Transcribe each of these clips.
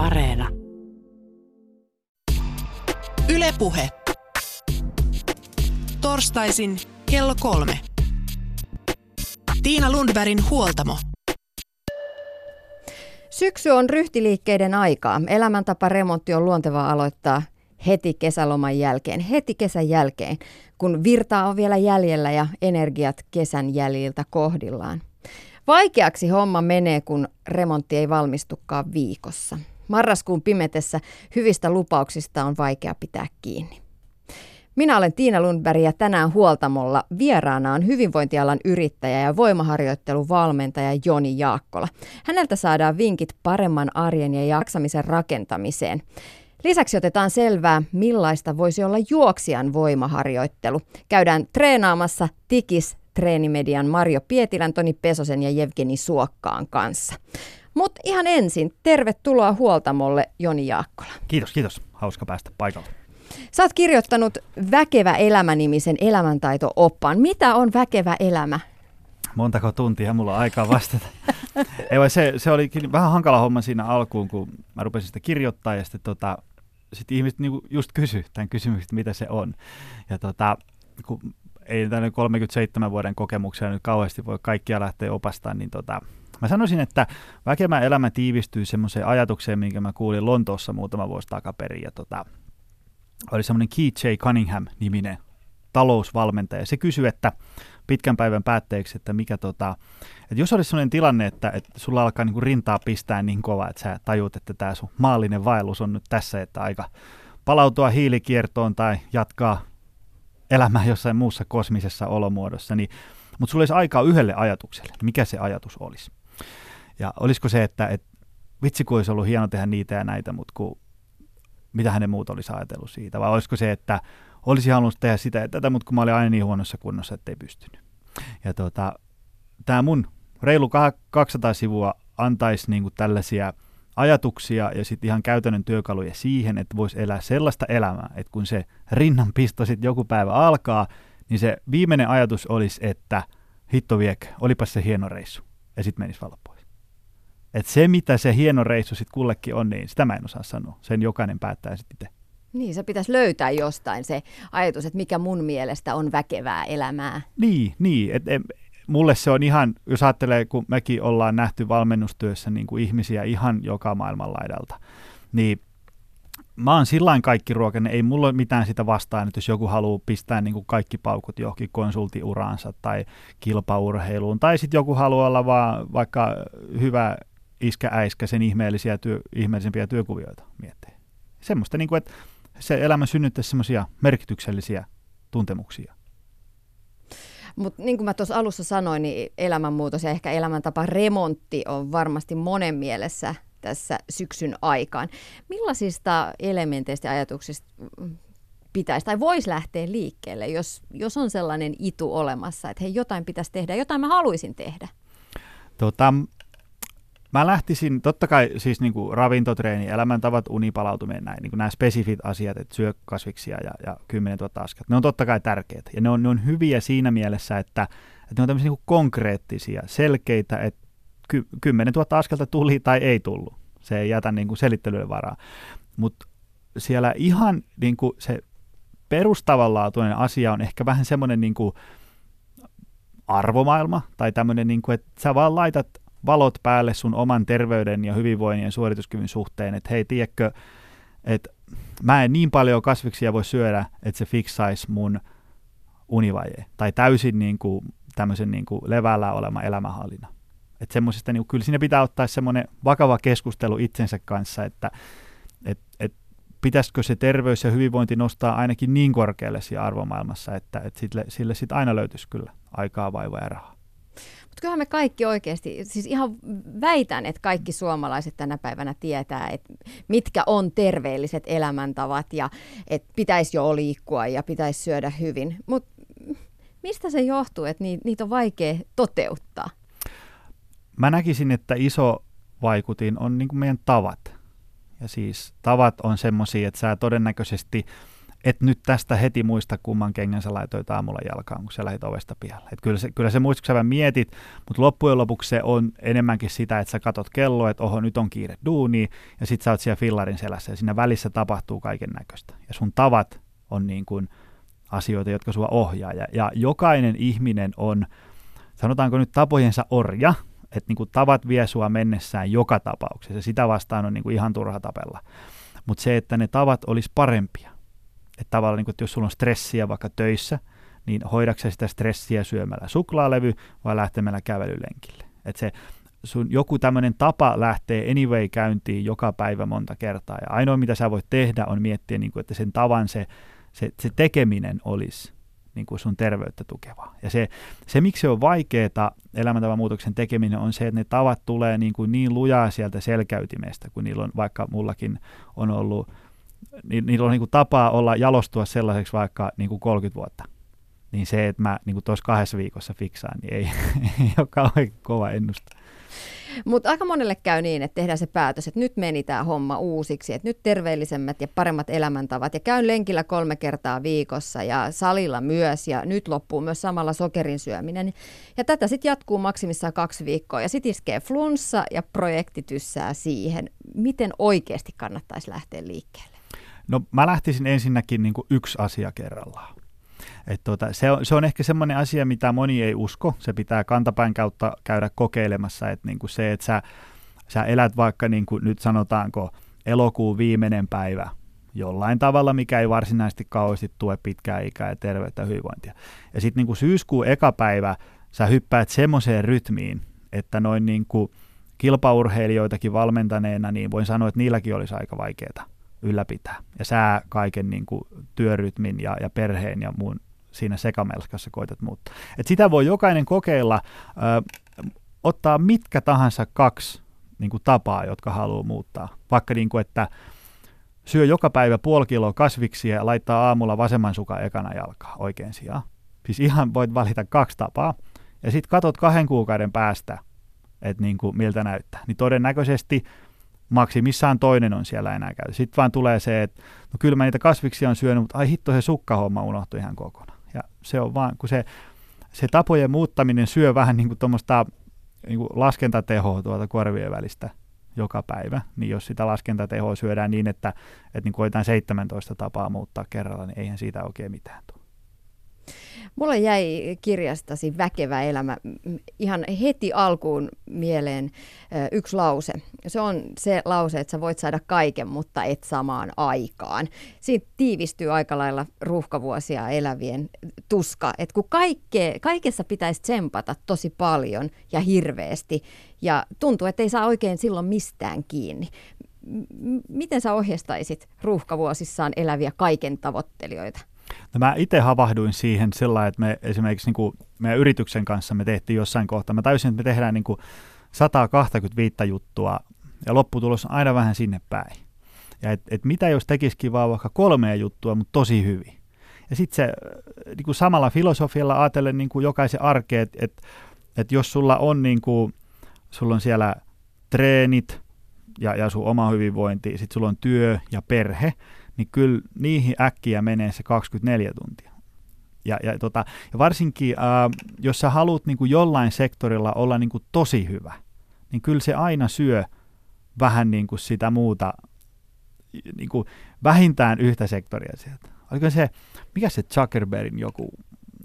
Areena. Ylepuhe. Torstaisin kello kolme. Tiina Lundbergin huoltamo. Syksy on ryhtiliikkeiden aikaa. Elämäntaparemontti on luontevaa aloittaa heti kesäloman jälkeen, heti kesän jälkeen, kun virtaa on vielä jäljellä ja energiat kesän jäljiltä kohdillaan. Vaikeaksi homma menee, kun remontti ei valmistukaan viikossa. Marraskuun pimetessä hyvistä lupauksista on vaikea pitää kiinni. Minä olen Tiina Lundberg ja tänään huoltamolla vieraana on hyvinvointialan yrittäjä ja voimaharjoitteluvalmentaja Joni Jaakkola. Häneltä saadaan vinkit paremman arjen ja jaksamisen rakentamiseen. Lisäksi otetaan selvää, millaista voisi olla juoksijan voimaharjoittelu. Käydään treenaamassa Tikis treenimedian Marjo Pietilän, Toni Pesosen ja Jevgeni Suokkaan kanssa. Mutta ihan ensin, tervetuloa huoltamolle Joni Jaakkola. Kiitos, kiitos. Hauska päästä paikalle. Sä oot kirjoittanut Väkevä elämä-nimisen elämäntaito-oppaan. Mitä on väkevä elämä? Montako tuntia mulla on aikaa vastata? Ei vai se, se oli vähän hankala homma siinä alkuun, kun mä rupesin sitä kirjoittaa ja sitten tota, sit ihmiset niinku just kysy tämän kysymyksen, mitä se on. Ja tota, kun ei tänne 37 vuoden kokemuksia nyt kauheasti voi kaikkia lähteä opastamaan, niin tota, mä sanoisin, että väkevä elämä tiivistyy semmoiseen ajatukseen, minkä mä kuulin Lontoossa muutama vuosi takaperin. Ja tota, oli semmoinen Keith J. Cunningham-niminen talousvalmentaja. Se kysyi, että pitkän päivän päätteeksi, että mikä tota, että jos olisi sellainen tilanne, että, että sulla alkaa niin kuin rintaa pistää niin kova, että sä tajut, että tämä sun maallinen vaellus on nyt tässä, että aika palautua hiilikiertoon tai jatkaa elämää jossain muussa kosmisessa olomuodossa, niin, mutta sulla olisi aikaa yhdelle ajatukselle. Mikä se ajatus olisi? Ja olisiko se, että, että vitsi kun olisi ollut hieno tehdä niitä ja näitä, mutta kun, mitä hänen muut olisi ajatellut siitä? Vai olisiko se, että olisi halunnut tehdä sitä ja tätä, mutta kun mä olin aina niin huonossa kunnossa, että ei pystynyt. Ja tota, tämä mun reilu 200 sivua antaisi niin kuin tällaisia ajatuksia ja sitten ihan käytännön työkaluja siihen, että voisi elää sellaista elämää, että kun se rinnanpisto sitten joku päivä alkaa, niin se viimeinen ajatus olisi, että hitto viek, olipas se hieno reissu. Ja sitten menisi valo pois. Et se, mitä se hieno reissu sitten kullekin on, niin sitä mä en osaa sanoa. Sen jokainen päättää sitten itse. Niin, se pitäisi löytää jostain se ajatus, että mikä mun mielestä on väkevää elämää. Niin, niin. Et, et, mulle se on ihan, jos ajattelee, kun mekin ollaan nähty valmennustyössä niin kuin ihmisiä ihan joka maailman laidalta, niin mä oon sillain kaikki ruokainen, ei mulla ole mitään sitä vastaan, että jos joku haluaa pistää niin kuin kaikki paukut johonkin konsultiuraansa tai kilpaurheiluun, tai sitten joku haluaa olla vaan vaikka hyvä iskä-äiskä sen ihmeellisiä työ, ihmeellisempiä työkuvioita miettii. Semmoista, niin kuin, että se elämä synnyttäisi semmoisia merkityksellisiä tuntemuksia. Mutta niin kuin mä tuossa alussa sanoin, niin elämänmuutos ja ehkä elämäntapa remontti on varmasti monen mielessä tässä syksyn aikaan. Millaisista elementeistä ja ajatuksista pitäisi tai voisi lähteä liikkeelle, jos, jos on sellainen itu olemassa, että hei, jotain pitäisi tehdä, jotain mä haluaisin tehdä? Tota, Mä lähtisin, totta kai siis niin kuin ravintotreeni, elämäntavat, unipalautuminen, näin, niin kuin nämä spesifit asiat, että syö kasviksia ja, ja 10 000 askelta, ne on totta kai tärkeitä. Ja ne on, ne on hyviä siinä mielessä, että, että ne on tämmöisiä niin konkreettisia, selkeitä, että ky, 10 000 askelta tuli tai ei tullut. Se ei jätä niin kuin selittelylle varaa. Mutta siellä ihan niin kuin se perustavanlaatuinen asia on ehkä vähän semmoinen niin kuin arvomaailma tai tämmöinen, niin kuin, että sä vaan laitat valot päälle sun oman terveyden ja hyvinvoinnin ja suorituskyvyn suhteen, että hei, tiedätkö, että mä en niin paljon kasviksia voi syödä, että se fiksaisi mun univaje. Tai täysin niin kuin, tämmöisen niin kuin levällä olema elämänhallinna. Että semmoisesta, niin kyllä siinä pitää ottaa semmoinen vakava keskustelu itsensä kanssa, että et, et, pitäisikö se terveys ja hyvinvointi nostaa ainakin niin korkealle siinä arvomaailmassa, että et sille, sille sitten aina löytyisi kyllä aikaa, vaivaa ja rahaa. Mutta kyllähän me kaikki oikeasti, siis ihan väitän, että kaikki suomalaiset tänä päivänä tietää, että mitkä on terveelliset elämäntavat ja että pitäisi jo liikkua ja pitäisi syödä hyvin. Mutta mistä se johtuu, että niitä on vaikea toteuttaa? Mä näkisin, että iso vaikutin on niin kuin meidän tavat. Ja siis tavat on semmoisia, että sä todennäköisesti et nyt tästä heti muista, kumman kengän sä laitoit aamulla jalkaan, kun sä lähdit ovesta pihalle. Et kyllä se, kyllä se muistaakseni sä mietit, mutta loppujen lopuksi se on enemmänkin sitä, että sä katot kelloa, että oho, nyt on kiire duuni, ja sit sä oot siellä fillarin selässä, ja siinä välissä tapahtuu kaiken näköistä. Ja sun tavat on niin kuin asioita, jotka sua ohjaa. Ja, ja jokainen ihminen on, sanotaanko nyt tapojensa orja, että niin kuin tavat vie sua mennessään joka tapauksessa. Sitä vastaan on niin kuin ihan turha tapella. Mutta se, että ne tavat olisi parempia. Että tavallaan, niin kuin, että jos sulla on stressiä vaikka töissä, niin hoidaksä sitä stressiä syömällä suklaalevy vai lähtemällä kävelylenkille. Että se sun joku tämmöinen tapa lähtee anyway käyntiin joka päivä monta kertaa. Ja ainoa, mitä sä voit tehdä, on miettiä, niin kuin, että sen tavan se, se, se tekeminen olisi niin kuin sun terveyttä tukevaa. Ja se, se miksi se on vaikeaa elämäntavan muutoksen tekeminen, on se, että ne tavat tulee niin, kuin niin lujaa sieltä selkäytimestä, kun niillä on, vaikka mullakin on ollut, ni, niillä on niin kuin tapaa olla jalostua sellaiseksi vaikka niin kuin 30 vuotta. Niin se, että mä niin tuossa kahdessa viikossa fiksaan, niin ei, ei ole kauhean kova ennusta. Mutta aika monelle käy niin, että tehdään se päätös, että nyt meni tämä homma uusiksi, että nyt terveellisemmät ja paremmat elämäntavat ja käyn lenkillä kolme kertaa viikossa ja salilla myös ja nyt loppuu myös samalla sokerin syöminen. Ja tätä sitten jatkuu maksimissaan kaksi viikkoa ja sitten iskee flunssa ja projekti tyssää siihen. Miten oikeasti kannattaisi lähteä liikkeelle? No mä lähtisin ensinnäkin niin kuin yksi asia kerrallaan. Et tota, se, on, se on ehkä semmoinen asia, mitä moni ei usko. Se pitää kantapäin kautta käydä kokeilemassa. Että niinku se, että sä, sä elät vaikka niinku nyt sanotaanko elokuun viimeinen päivä jollain tavalla, mikä ei varsinaisesti kauheasti tue pitkää ikää ja terveyttä ja hyvinvointia. Ja sitten niinku syyskuun eka päivä sä hyppäät semmoiseen rytmiin, että noin niinku kilpaurheilijoitakin valmentaneena, niin voin sanoa, että niilläkin olisi aika vaikeaa ylläpitää. Ja sä kaiken niin kuin, työrytmin ja, ja perheen ja muun siinä sekamelskassa koetat muuttaa. Et sitä voi jokainen kokeilla, ö, ottaa mitkä tahansa kaksi niin kuin tapaa, jotka haluaa muuttaa. Vaikka niin kuin, että syö joka päivä puoli kiloa kasviksia ja laittaa aamulla vasemman sukan ekana jalkaa oikein sijaan. Siis ihan voit valita kaksi tapaa. Ja sitten katot kahden kuukauden päästä, että niin kuin miltä näyttää. Niin todennäköisesti maksimissaan toinen on siellä enää käyty. Sitten vaan tulee se, että no kyllä mä niitä kasviksia on syönyt, mutta ai hitto se sukkahomma unohtui ihan kokonaan. Se on vaan, kun se, se tapojen muuttaminen syö vähän niin kuin tuommoista niin kuin laskentatehoa tuolta korvien välistä joka päivä, niin jos sitä laskentatehoa syödään niin, että, että niin koetaan 17 tapaa muuttaa kerralla, niin eihän siitä oikein mitään tule. Mulla jäi kirjastasi Väkevä elämä ihan heti alkuun mieleen yksi lause. Se on se lause, että sä voit saada kaiken, mutta et samaan aikaan. Siitä tiivistyy aika lailla ruuhkavuosia elävien tuska, että kun kaikke, kaikessa pitäisi tsempata tosi paljon ja hirveästi, ja tuntuu, että ei saa oikein silloin mistään kiinni. Miten sä ohjestaisit ruuhkavuosissaan eläviä kaiken tavoittelijoita? No mä itse havahduin siihen sillä että me esimerkiksi niin kuin meidän yrityksen kanssa me tehtiin jossain kohtaa, mä täysin, että me tehdään niin kuin 125 juttua ja lopputulos on aina vähän sinne päin. Ja et, et mitä jos tekisikin vaan vaikka kolmea juttua, mutta tosi hyvin. Ja sitten se niin kuin samalla filosofialla ajatellen niin kuin jokaisen arkeen, että et, et jos sulla on, niin kuin, sulla on siellä treenit ja, ja sun oma hyvinvointi, sitten sulla on työ ja perhe, niin kyllä niihin äkkiä menee se 24 tuntia. Ja, ja, tota, ja varsinkin, äh, jos sä haluat niin jollain sektorilla olla niin kuin tosi hyvä, niin kyllä se aina syö vähän niin kuin sitä muuta, niin kuin vähintään yhtä sektoria sieltä. Oliko se, mikä se Zuckerbergin joku,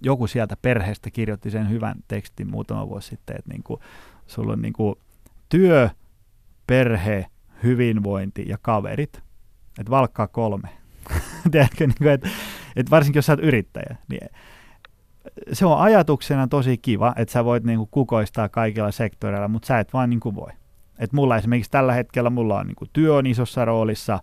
joku sieltä perheestä kirjoitti sen hyvän tekstin muutama vuosi sitten, että niin kuin, sulla on niin kuin työ, perhe, hyvinvointi ja kaverit. Että valkkaa kolme. Tiedätkö, niin kuin, että, että varsinkin jos sä oot yrittäjä, niin se on ajatuksena tosi kiva, että sä voit niin kuin kukoistaa kaikilla sektoreilla, mutta sä et vaan niin kuin voi. Et mulla esimerkiksi tällä hetkellä mulla on niin kuin työ on isossa roolissa,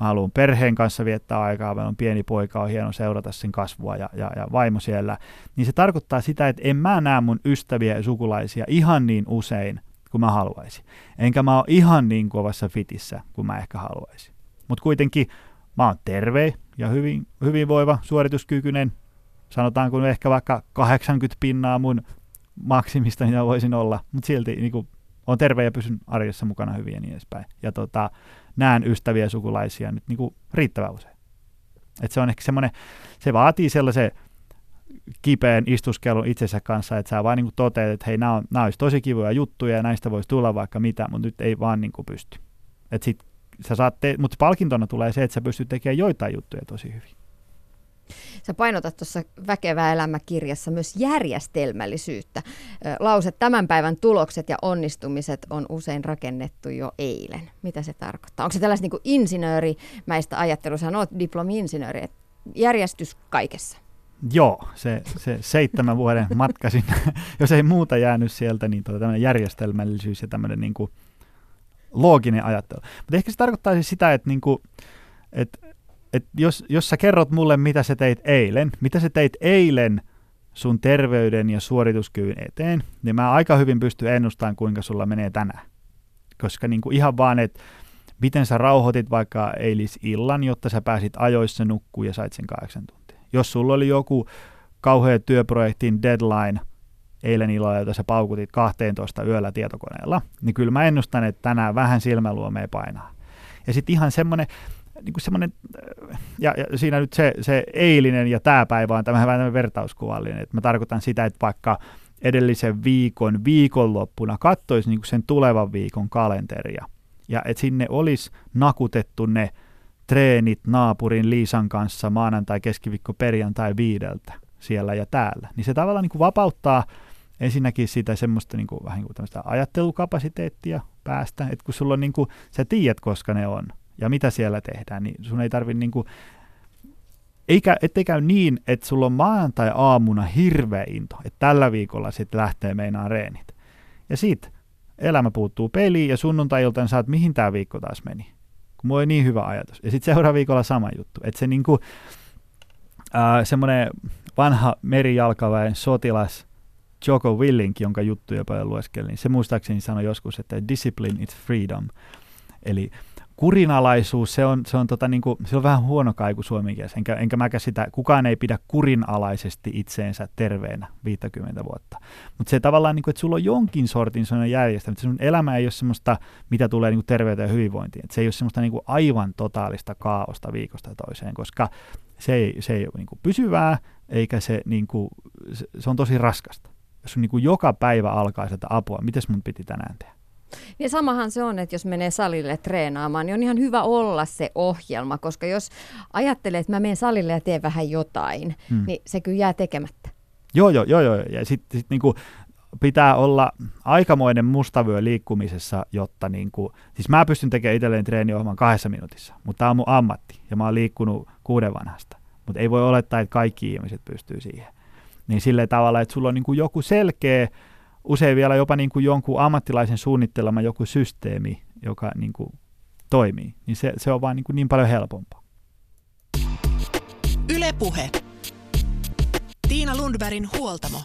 mä haluan perheen kanssa viettää aikaa, meillä on pieni poika, on hieno seurata sen kasvua ja, ja, ja vaimo siellä, niin se tarkoittaa sitä, että en mä näe mun ystäviä ja sukulaisia ihan niin usein kuin mä haluaisin. Enkä mä ole ihan niin kovassa fitissä kuin mä ehkä haluaisin. Mutta kuitenkin mä oon terve ja hyvin, hyvinvoiva, suorituskykyinen. Sanotaanko ehkä vaikka 80 pinnaa mun maksimista, mitä voisin olla. Mutta silti niin kuin, on terve ja pysyn arjessa mukana hyvin ja niin edespäin. Ja tota, näen ystäviä ja sukulaisia nyt niin kuin riittävän usein. Et se on ehkä semmoinen, se vaatii sellaisen kipeän istuskelun itsensä kanssa, että sä vaan niin toteat, että hei, nämä, olisi tosi kivoja juttuja ja näistä voisi tulla vaikka mitä, mutta nyt ei vaan niin pysty. Et sit sä saat te- mutta palkintona tulee se, että sä pystyt tekemään joitain juttuja tosi hyvin. Sä painotat tuossa Väkevä elämä-kirjassa myös järjestelmällisyyttä. Lause, tämän päivän tulokset ja onnistumiset on usein rakennettu jo eilen. Mitä se tarkoittaa? Onko se tällaista niin insinöörimäistä ajattelua? Sä oot diplomi-insinööri, järjestys kaikessa. Joo, se, se seitsemän vuoden matka sinne, jos ei muuta jäänyt sieltä, niin tuota, tämmöinen järjestelmällisyys ja tämmöinen niin kuin looginen ajattelu. Mutta ehkä se tarkoittaa siis sitä, että, niin kuin, että, että jos, jos sä kerrot mulle, mitä sä teit eilen, mitä sä teit eilen sun terveyden ja suorituskyvyn eteen, niin mä aika hyvin pystyn ennustamaan, kuinka sulla menee tänään. Koska niin kuin ihan vaan, että miten sä rauhoitit vaikka eilis illan, jotta sä pääsit ajoissa nukkuun ja sait sen kahdeksan tuntia jos sulla oli joku kauhea työprojektin deadline eilen illalla, jota sä paukutit 12 yöllä tietokoneella, niin kyllä mä ennustan, että tänään vähän silmäluomea painaa. Ja sitten ihan semmoinen, niin semmoinen, äh, ja, ja siinä nyt se, se eilinen ja tämä päivä on tämmöinen vähän vertauskuvallinen, että mä tarkoitan sitä, että vaikka edellisen viikon viikonloppuna katsoisi niin sen tulevan viikon kalenteria, ja että sinne olisi nakutettu ne treenit naapurin Liisan kanssa maanantai, keskiviikko, perjantai viideltä siellä ja täällä. Niin se tavallaan niin vapauttaa ensinnäkin sitä semmoista niin kuin, vähän niin kuin ajattelukapasiteettia päästä, että kun sulla on niin kuin, sä tiedät, koska ne on ja mitä siellä tehdään, niin sun ei tarvitse niin kuin, eikä, ettei käy niin, että sulla on maanantai-aamuna hirveä into, että tällä viikolla sitten lähtee meinaan reenit. Ja sit elämä puuttuu peliin ja sunnuntai-iltaan saat, mihin tämä viikko taas meni kun mulla oli niin hyvä ajatus. Ja sitten seuraava viikolla sama juttu. Että se niinku, äh, semmoinen vanha merijalkaväen sotilas Joko Willink, jonka juttuja paljon lueskelin, se muistaakseni sanoi joskus, että discipline is freedom. Eli kurinalaisuus, se on, se on, tota, niin kuin, se on vähän huono kaiku suomenkielessä, enkä, enkä mäkä sitä, kukaan ei pidä kurinalaisesti itseensä terveenä 50 vuotta. Mutta se tavallaan, niin kuin, että sulla on jonkin sortin sellainen järjestelmä, että sun elämä ei ole semmoista, mitä tulee niin kuin terveyteen ja hyvinvointiin, että se ei ole semmoista niin kuin aivan totaalista kaaosta viikosta toiseen, koska se ei, se ei ole niin kuin pysyvää, eikä se, niin kuin, se, se on tosi raskasta. Jos niin kuin joka päivä alkaa sitä apua, miten mun piti tänään tehdä? Niin samahan se on, että jos menee salille treenaamaan, niin on ihan hyvä olla se ohjelma, koska jos ajattelee, että mä menen salille ja teen vähän jotain, hmm. niin se kyllä jää tekemättä. Joo, joo, joo, joo. ja sitten sit niinku pitää olla aikamoinen mustavyö liikkumisessa, jotta niinku, siis mä pystyn tekemään itselleen treeniohjelman kahdessa minuutissa, mutta tämä on mun ammatti ja mä oon liikkunut kuuden vanhasta. Mutta ei voi olettaa, että kaikki ihmiset pystyy siihen. Niin sillä tavalla, että sulla on niinku joku selkeä usein vielä jopa niin kuin jonkun ammattilaisen suunnittelema joku systeemi, joka niin kuin toimii, niin se, se on vaan niin, kuin niin paljon helpompaa. Ylepuhe. Tiina Lundbergin huoltamo.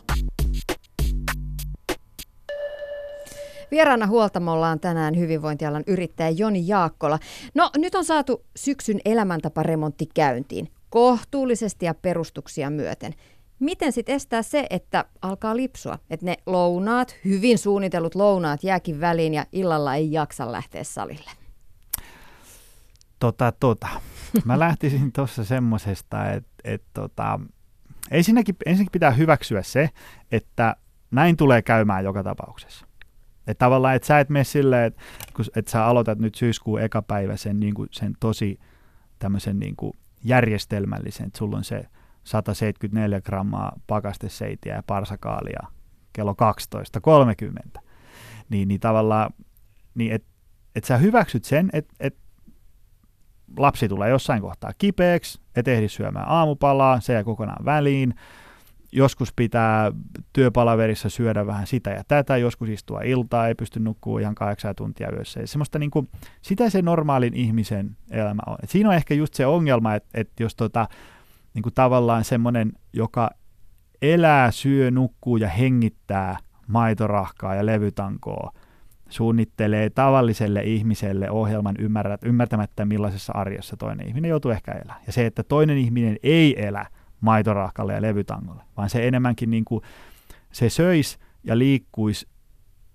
Vieraana huoltamolla on tänään hyvinvointialan yrittäjä Joni Jaakkola. No nyt on saatu syksyn elämäntaparemontti käyntiin kohtuullisesti ja perustuksia myöten. Miten sitten estää se, että alkaa lipsua? Että ne lounaat, hyvin suunnitellut lounaat jääkin väliin ja illalla ei jaksa lähteä salille? Tota, tota. Mä lähtisin tuossa semmoisesta, että et, tota, ensinnäkin, ensinnäkin pitää hyväksyä se, että näin tulee käymään joka tapauksessa. Että tavallaan, että sä et mene silleen, että et sä aloitat nyt syyskuun eka päivä sen, niin kuin, sen tosi tämmöisen niin kuin järjestelmällisen, että sulla on se 174 grammaa pakasteseitiä ja parsakaalia kello 12.30, niin, niin tavallaan, niin että et sä hyväksyt sen, että et lapsi tulee jossain kohtaa kipeäksi, et ehdi syömään aamupalaa, se jää kokonaan väliin, joskus pitää työpalaverissa syödä vähän sitä ja tätä, joskus istua iltaa, ei pysty nukkuu ihan kahdeksan tuntia yössä. Ja semmoista niin kuin, sitä se normaalin ihmisen elämä on. Et siinä on ehkä just se ongelma, että, että jos tota, niin kuin tavallaan semmoinen, joka elää, syö, nukkuu ja hengittää maitorahkaa ja levytankoa, suunnittelee tavalliselle ihmiselle ohjelman ymmärtämättä millaisessa arjessa toinen ihminen joutuu ehkä elää. Ja se, että toinen ihminen ei elä maitorahkalle ja levytangolle, vaan se enemmänkin niin kuin, se söisi ja liikkuisi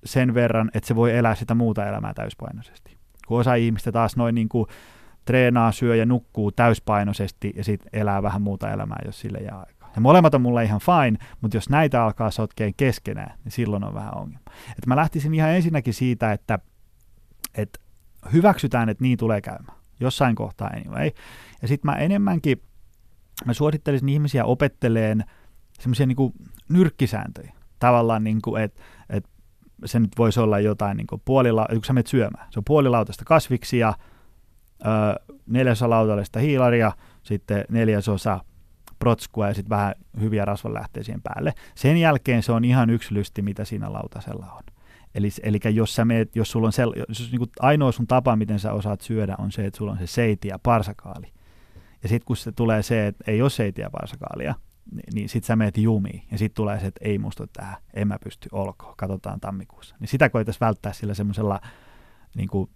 sen verran, että se voi elää sitä muuta elämää täyspainoisesti. Kun osa ihmistä taas noin niin kuin treenaa, syö ja nukkuu täyspainoisesti ja sitten elää vähän muuta elämää, jos sille jää aikaa. Ja molemmat on mulle ihan fine, mutta jos näitä alkaa sotkeen keskenään, niin silloin on vähän ongelma. Et mä lähtisin ihan ensinnäkin siitä, että, että hyväksytään, että niin tulee käymään. Jossain kohtaa anyway. Ja sitten mä enemmänkin, mä suosittelisin ihmisiä opetteleen semmoisia niin nyrkkisääntöjä. Tavallaan, niin kuin, että, että se nyt voisi olla jotain niin puolila, kun sä menet syömään. Se on puolilautasta kasviksia, neljäsosa lautallista hiilaria, sitten neljäsosa protskua ja sitten vähän hyviä rasvanlähteisiin päälle. Sen jälkeen se on ihan yksilösti, mitä siinä lautasella on. Eli, eli jos, sä meet, jos sulla on sel, jos niin ainoa sun tapa, miten sä osaat syödä, on se, että sulla on se seiti ja parsakaali. Ja sitten kun se tulee se, että ei ole seitiä parsakaalia, niin, niin sitten sä meet jumiin. Ja sitten tulee se, että ei musta tähän, en mä pysty, olkoon, katsotaan tammikuussa. Niin sitä koitaisiin välttää sillä semmoisella niin kuin,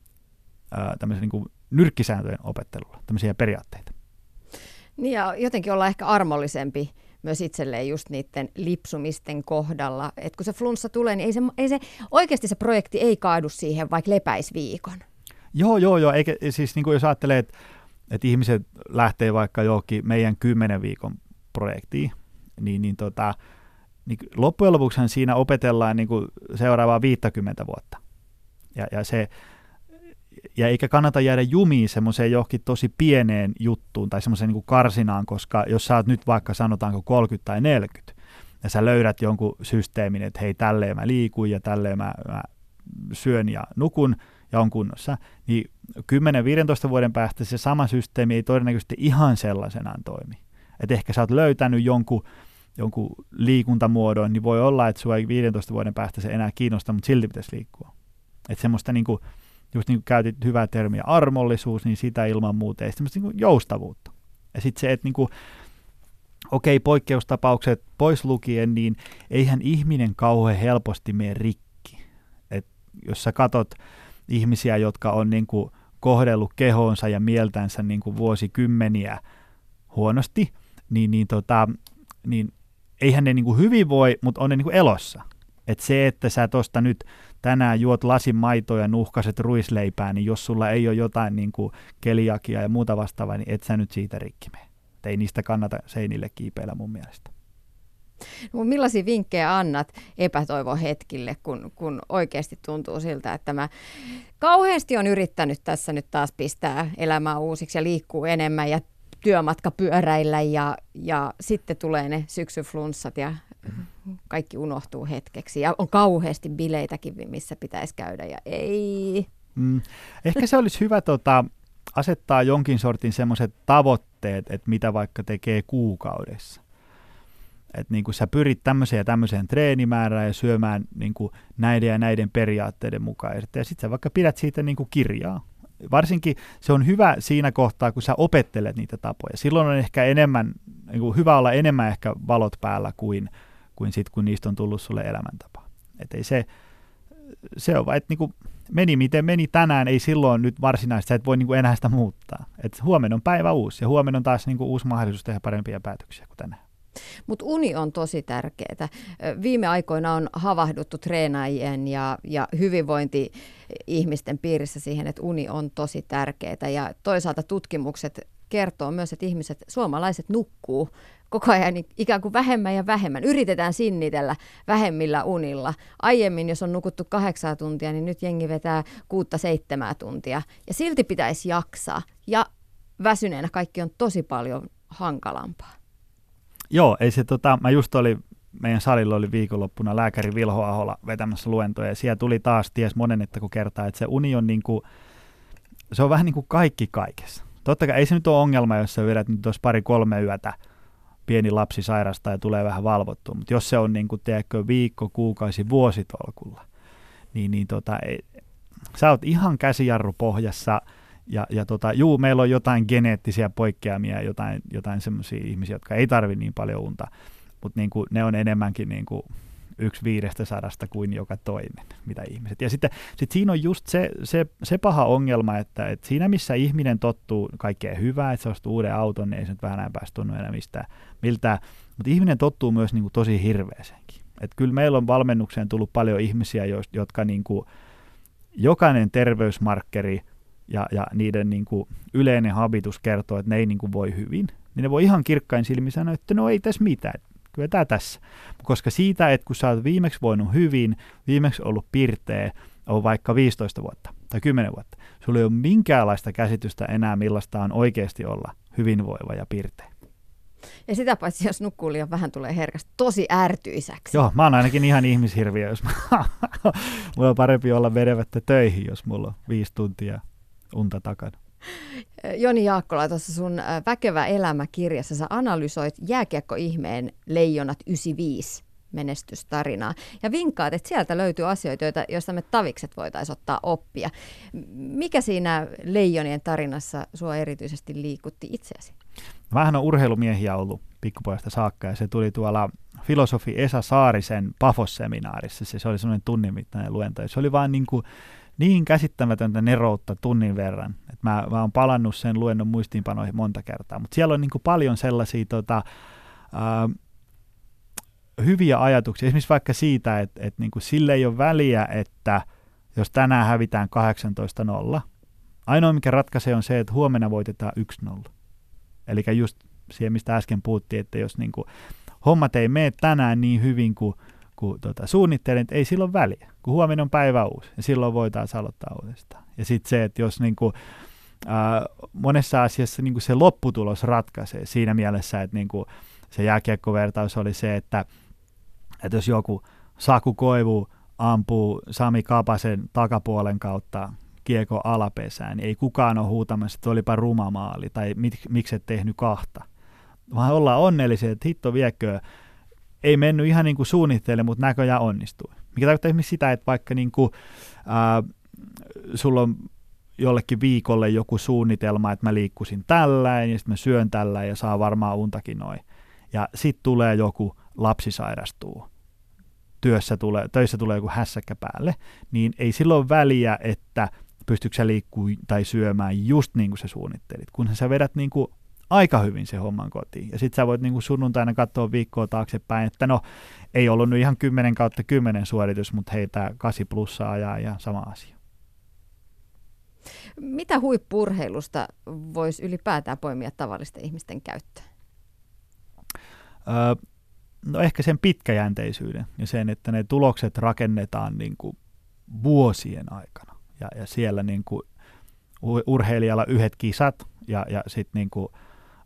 äh, niin kuin nyrkkisääntöjen opettelulla, tämmöisiä periaatteita. Niin ja jotenkin olla ehkä armollisempi myös itselleen just niiden lipsumisten kohdalla. Et kun se flunssa tulee, niin ei se, ei se, oikeasti se projekti ei kaadu siihen, vaikka lepäisi viikon. Joo, joo, joo. Eikä, siis niin kuin jos ajattelee, että, että ihmiset lähtee vaikka johonkin meidän kymmenen viikon projektiin, niin, niin, tota, niin loppujen lopuksi siinä opetellaan niin kuin seuraavaa 50 vuotta. Ja, ja se, ja eikä kannata jäädä jumiin semmoiseen johonkin tosi pieneen juttuun tai semmoiseen niin karsinaan, koska jos sä oot nyt vaikka sanotaanko 30 tai 40, ja sä löydät jonkun systeemin, että hei, tälleen mä liikun ja tälleen mä, mä syön ja nukun ja on kunnossa, niin 10-15 vuoden päästä se sama systeemi ei todennäköisesti ihan sellaisenaan toimi. Että ehkä sä oot löytänyt jonkun, jonkun liikuntamuodon, niin voi olla, että sua ei 15 vuoden päästä se enää kiinnosta, mutta silti pitäisi liikkua. Että semmoista niin kuin, just niin kuin käytit hyvää termiä armollisuus, niin sitä ilman muuta ei semmoista niin joustavuutta. Ja sitten se, että niin kuin, okei, okay, poikkeustapaukset pois lukien, niin eihän ihminen kauhean helposti mene rikki. Et jos sä katot ihmisiä, jotka on niin kuin kohdellut kehonsa ja mieltänsä niin kuin vuosikymmeniä huonosti, niin, niin, tota, niin eihän ne niin kuin hyvin voi, mutta on ne niin kuin elossa. Et se, että sä tuosta nyt tänään juot lasin maitoa ja nuhkaset ruisleipää, niin jos sulla ei ole jotain niin kuin keliakia ja muuta vastaavaa, niin et sä nyt siitä rikki mene. Ei niistä kannata seinille kiipeillä mun mielestä. No, millaisia vinkkejä annat epätoivon hetkille, kun, kun oikeasti tuntuu siltä, että mä kauheasti on yrittänyt tässä nyt taas pistää elämää uusiksi ja liikkuu enemmän ja työmatkapyöräillä ja, ja sitten tulee ne syksyflunssat ja kaikki unohtuu hetkeksi. Ja on kauheasti bileitäkin, missä pitäisi käydä ja ei. Mm. Ehkä se olisi hyvä tota, asettaa jonkin sortin semmoiset tavoitteet, että mitä vaikka tekee kuukaudessa. Että niin sä pyrit tämmöiseen ja tämmöiseen treenimäärään ja syömään niin kuin näiden ja näiden periaatteiden mukaisesti. Ja sitten sä vaikka pidät siitä niin kuin kirjaa. Varsinkin se on hyvä siinä kohtaa, kun sä opettelet niitä tapoja. Silloin on ehkä enemmän, niin kuin hyvä olla enemmän ehkä valot päällä kuin – kuin sitten, kun niistä on tullut sulle elämäntapa. Et ei se, se on vaan, että niinku, meni miten meni tänään, ei silloin nyt varsinaisesti, sä et voi niinku enää sitä muuttaa. Et huomenna on päivä uusi ja huomenna on taas niinku uusi mahdollisuus tehdä parempia päätöksiä kuin tänään. Mutta uni on tosi tärkeää. Viime aikoina on havahduttu treenaajien ja, ja hyvinvointi-ihmisten piirissä siihen, että uni on tosi tärkeää. Ja toisaalta tutkimukset kertoo myös, että ihmiset, suomalaiset nukkuu koko ajan ikään kuin vähemmän ja vähemmän. Yritetään sinnitellä vähemmillä unilla. Aiemmin, jos on nukuttu kahdeksaa tuntia, niin nyt jengi vetää kuutta seitsemää tuntia. Ja silti pitäisi jaksaa. Ja väsyneenä kaikki on tosi paljon hankalampaa. Joo, ei se tota, mä just oli, meidän salilla oli viikonloppuna lääkäri Vilho Ahola vetämässä luentoja, ja siellä tuli taas ties monen, että kun kertaa, että se uni on niin kuin, se on vähän niin kuin kaikki kaikessa. Totta kai ei se nyt ole ongelma, jos sä vedät nyt pari kolme yötä – pieni lapsi sairastaa ja tulee vähän valvottua. Mutta jos se on niin kuin, teekö, viikko, kuukausi, vuositolkulla, niin, niin tota, ei, sä oot ihan käsijarru pohjassa ja, ja tota, juu, meillä on jotain geneettisiä poikkeamia, jotain, jotain semmoisia ihmisiä, jotka ei tarvi niin paljon unta, mutta niin ne on enemmänkin niin kuin, yksi viidestä sadasta kuin joka toinen, mitä ihmiset. Ja sitten sit siinä on just se, se, se paha ongelma, että, että siinä missä ihminen tottuu kaikkeen hyvää, että se ostuu uuden auton, niin ei se nyt vähän päästä tunnu enää mistään miltään, mutta ihminen tottuu myös niin kuin tosi hirveäsenkin. Että kyllä meillä on valmennukseen tullut paljon ihmisiä, jotka niin kuin, jokainen terveysmarkkeri ja, ja niiden niin kuin yleinen habitus kertoo, että ne ei niin kuin voi hyvin, niin ne voi ihan kirkkain silmin sanoa, että no ei tässä mitään, kyllä tämä tässä. Koska siitä, että kun sä oot viimeksi voinut hyvin, viimeksi ollut pirteä, on vaikka 15 vuotta tai 10 vuotta, sulla ei ole minkäänlaista käsitystä enää, millaista on oikeasti olla hyvinvoiva ja pirteä. Ja sitä paitsi, jos nukkuu liian vähän, tulee herkästi tosi ärtyisäksi. Joo, mä oon ainakin ihan ihmishirviö, jos mä, mulla on parempi olla vedevettä töihin, jos mulla on viisi tuntia unta takana. Joni Jaakkola, tuossa sun Väkevä elämä kirjassa sä analysoit jääkiekkoihmeen Leijonat 95 menestystarinaa. Ja vinkkaat, että sieltä löytyy asioita, joita, joista me tavikset voitaisiin ottaa oppia. Mikä siinä Leijonien tarinassa sua erityisesti liikutti itseäsi? Vähän on urheilumiehiä ollut pikkupojasta saakka ja se tuli tuolla filosofi Esa Saarisen Pafos-seminaarissa. Se, se oli semmoinen tunnin mittainen luento. Se oli vaan niin, kuin, niin käsittämätöntä neroutta tunnin verran. Et mä, mä oon palannut sen luennon muistiinpanoihin monta kertaa. Mutta siellä on niin kuin paljon sellaisia tota, ää, hyviä ajatuksia. Esimerkiksi vaikka siitä, että, että niin kuin sille ei ole väliä, että jos tänään hävitään 18-0, ainoa mikä ratkaisee on se, että huomenna voitetaan 1-0. Eli just siihen, mistä äsken puhuttiin, että jos niin kuin, hommat ei mene tänään niin hyvin kuin, kuin tota, suunnittelen, että ei silloin väliä, kun huomenna on päivä uusi ja silloin voitaisiin aloittaa uudestaan. Ja sitten se, että jos niin kuin, ää, monessa asiassa niin kuin se lopputulos ratkaisee siinä mielessä, että niin kuin, se jääkiekkovertaus oli se, että, että jos joku Saku Koivu ampuu Sami Kapasen takapuolen kautta kiekko alapesään, niin ei kukaan ole huutamassa, että olipa ruma maali tai mik, miksi et tehnyt kahta. Vaan ollaan onnellisia, että hitto viekö, ei mennyt ihan niin kuin suunnittele, mutta näköjään onnistui. Mikä tarkoittaa esimerkiksi sitä, että vaikka niin kuin, ää, sulla on jollekin viikolle joku suunnitelma, että mä liikkusin tällä ja sitten mä syön tällä ja saa varmaan untakin noin. Ja sitten tulee joku lapsi sairastuu, työssä tulee, töissä tulee joku hässäkkä päälle, niin ei silloin väliä, että pystyykö sä liikkuu tai syömään just niin kuin sä suunnittelit, kunhan sä vedät niin kuin aika hyvin se homman kotiin. Ja sitten sä voit niin kuin sunnuntaina katsoa viikkoa taaksepäin, että no ei ollut nyt ihan 10 kautta 10 suoritus, mutta hei tämä 8 plussaa ajaa ja sama asia. Mitä huippurheilusta voisi ylipäätään poimia tavallisten ihmisten käyttöön? Öö, no ehkä sen pitkäjänteisyyden ja sen, että ne tulokset rakennetaan niin kuin vuosien aikana ja, ja siellä niin kuin urheilijalla yhdet kisat ja, ja sitten niin kuin,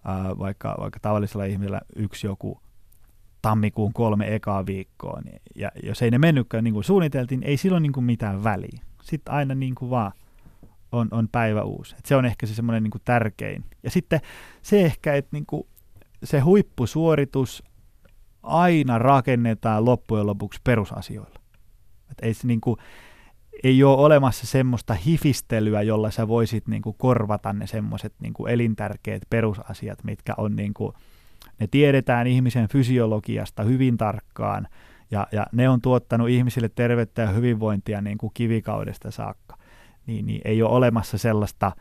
ää, vaikka, vaikka tavallisella ihmisellä yksi joku tammikuun kolme ekaa viikkoa, niin, ja jos ei ne mennytkään niin kuin suunniteltiin, ei silloin niin kuin mitään väliä. Sitten aina niin kuin vaan on, on päivä uusi. Et se on ehkä se semmoinen niin tärkein. Ja sitten se ehkä, että niin kuin se huippusuoritus aina rakennetaan loppujen lopuksi perusasioilla. Et ei se niin kuin, ei ole olemassa semmoista hifistelyä, jolla sä voisit niin kuin korvata ne semmoiset niin kuin elintärkeät perusasiat, mitkä on niin kuin, ne tiedetään ihmisen fysiologiasta hyvin tarkkaan, ja, ja ne on tuottanut ihmisille terveyttä ja hyvinvointia niin kuin kivikaudesta saakka. Niin, niin ei ole olemassa sellaista,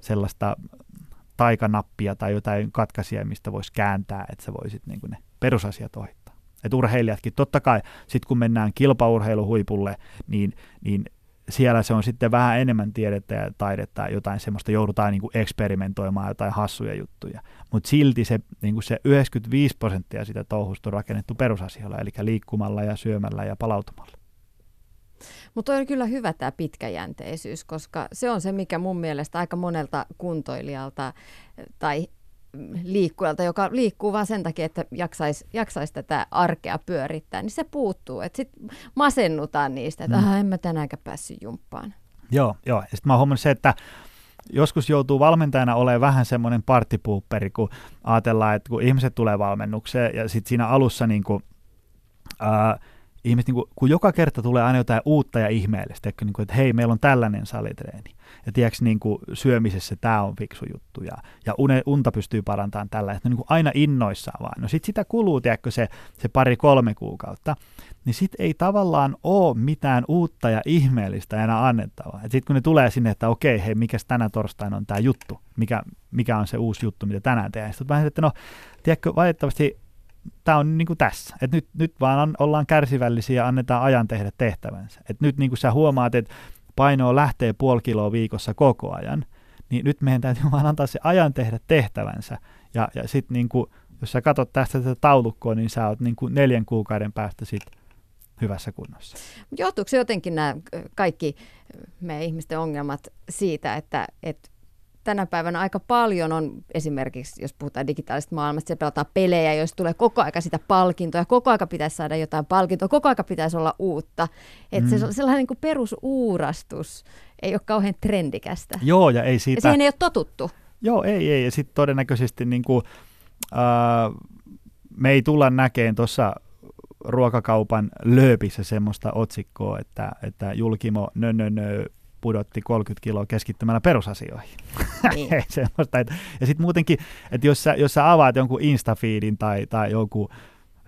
sellaista taikanappia tai jotain katkaisia, mistä voisi kääntää, että sä voisit niin kuin ne perusasiat ohittaa. Et urheilijatkin, totta kai, sitten kun mennään kilpaurheiluhuipulle, niin, niin siellä se on sitten vähän enemmän tiedettä ja taidetta, jotain semmoista joudutaan niin kuin eksperimentoimaan jotain hassuja juttuja. Mutta silti se, niin kuin se 95 prosenttia sitä touhusta on rakennettu perusasioilla, eli liikkumalla ja syömällä ja palautumalla. Mutta on kyllä hyvä tämä pitkäjänteisyys, koska se on se, mikä mun mielestä aika monelta kuntoilijalta tai liikkujalta, joka liikkuu vain sen takia, että jaksaisi jaksais tätä arkea pyörittää, niin se puuttuu. Sitten masennutaan niistä, että mm. en mä tänäänkään päässyt jumppaan. Joo, joo. Ja sitten mä oon se, että joskus joutuu valmentajana olemaan vähän semmoinen partipuupperi, kun ajatellaan, että kun ihmiset tulee valmennukseen ja sitten siinä alussa niin kuin, ää, ihmiset, niin kuin, kun joka kerta tulee aina jotain uutta ja ihmeellistä, että, niin kuin, että hei, meillä on tällainen salitreeni. Ja tiedätkö, niin kuin, syömisessä tämä on fiksu juttu ja, ja une, unta pystyy parantamaan tällä. Että niin kuin aina innoissaan vaan. No sitten sitä kuluu, tiedätkö, se, se pari-kolme kuukautta. Niin sitten ei tavallaan ole mitään uutta ja ihmeellistä enää annettavaa. Sitten kun ne tulee sinne, että okei, hei, mikä tänä torstaina on tämä juttu, mikä, mikä on se uusi juttu, mitä tänään tehdään. Sitten vähän, että no, tiedätkö, valitettavasti tämä on niin kuin tässä. Et nyt, nyt vaan ollaan kärsivällisiä ja annetaan ajan tehdä tehtävänsä. Et nyt niin kuin sä huomaat, että painoa lähtee puoli kiloa viikossa koko ajan, niin nyt meidän täytyy vaan antaa se ajan tehdä tehtävänsä. Ja, ja sitten niin jos sä katsot tästä tätä taulukkoa, niin sä oot niin kuin neljän kuukauden päästä sitten hyvässä kunnossa. Johtuuko jotenkin nämä kaikki meidän ihmisten ongelmat siitä, että, että tänä päivänä aika paljon on esimerkiksi, jos puhutaan digitaalisesta maailmasta, se pelataan pelejä, jos tulee koko aika sitä palkintoa, koko aika pitäisi saada jotain palkintoa, koko aika pitäisi olla uutta. Että mm. se sellainen niin kuin perusuurastus ei ole kauhean trendikästä. Joo, ja ei siitä... Ja siihen ei ole totuttu. Joo, ei, ei. Ja sitten todennäköisesti niin kuin, äh, me ei tulla näkeen tuossa ruokakaupan lööpissä semmoista otsikkoa, että, että julkimo nö, nö, nö pudotti 30 kiloa keskittymällä perusasioihin. Niin. ja sitten muutenkin, että jos sä, jos sä avaat jonkun Instafeedin tai, tai joku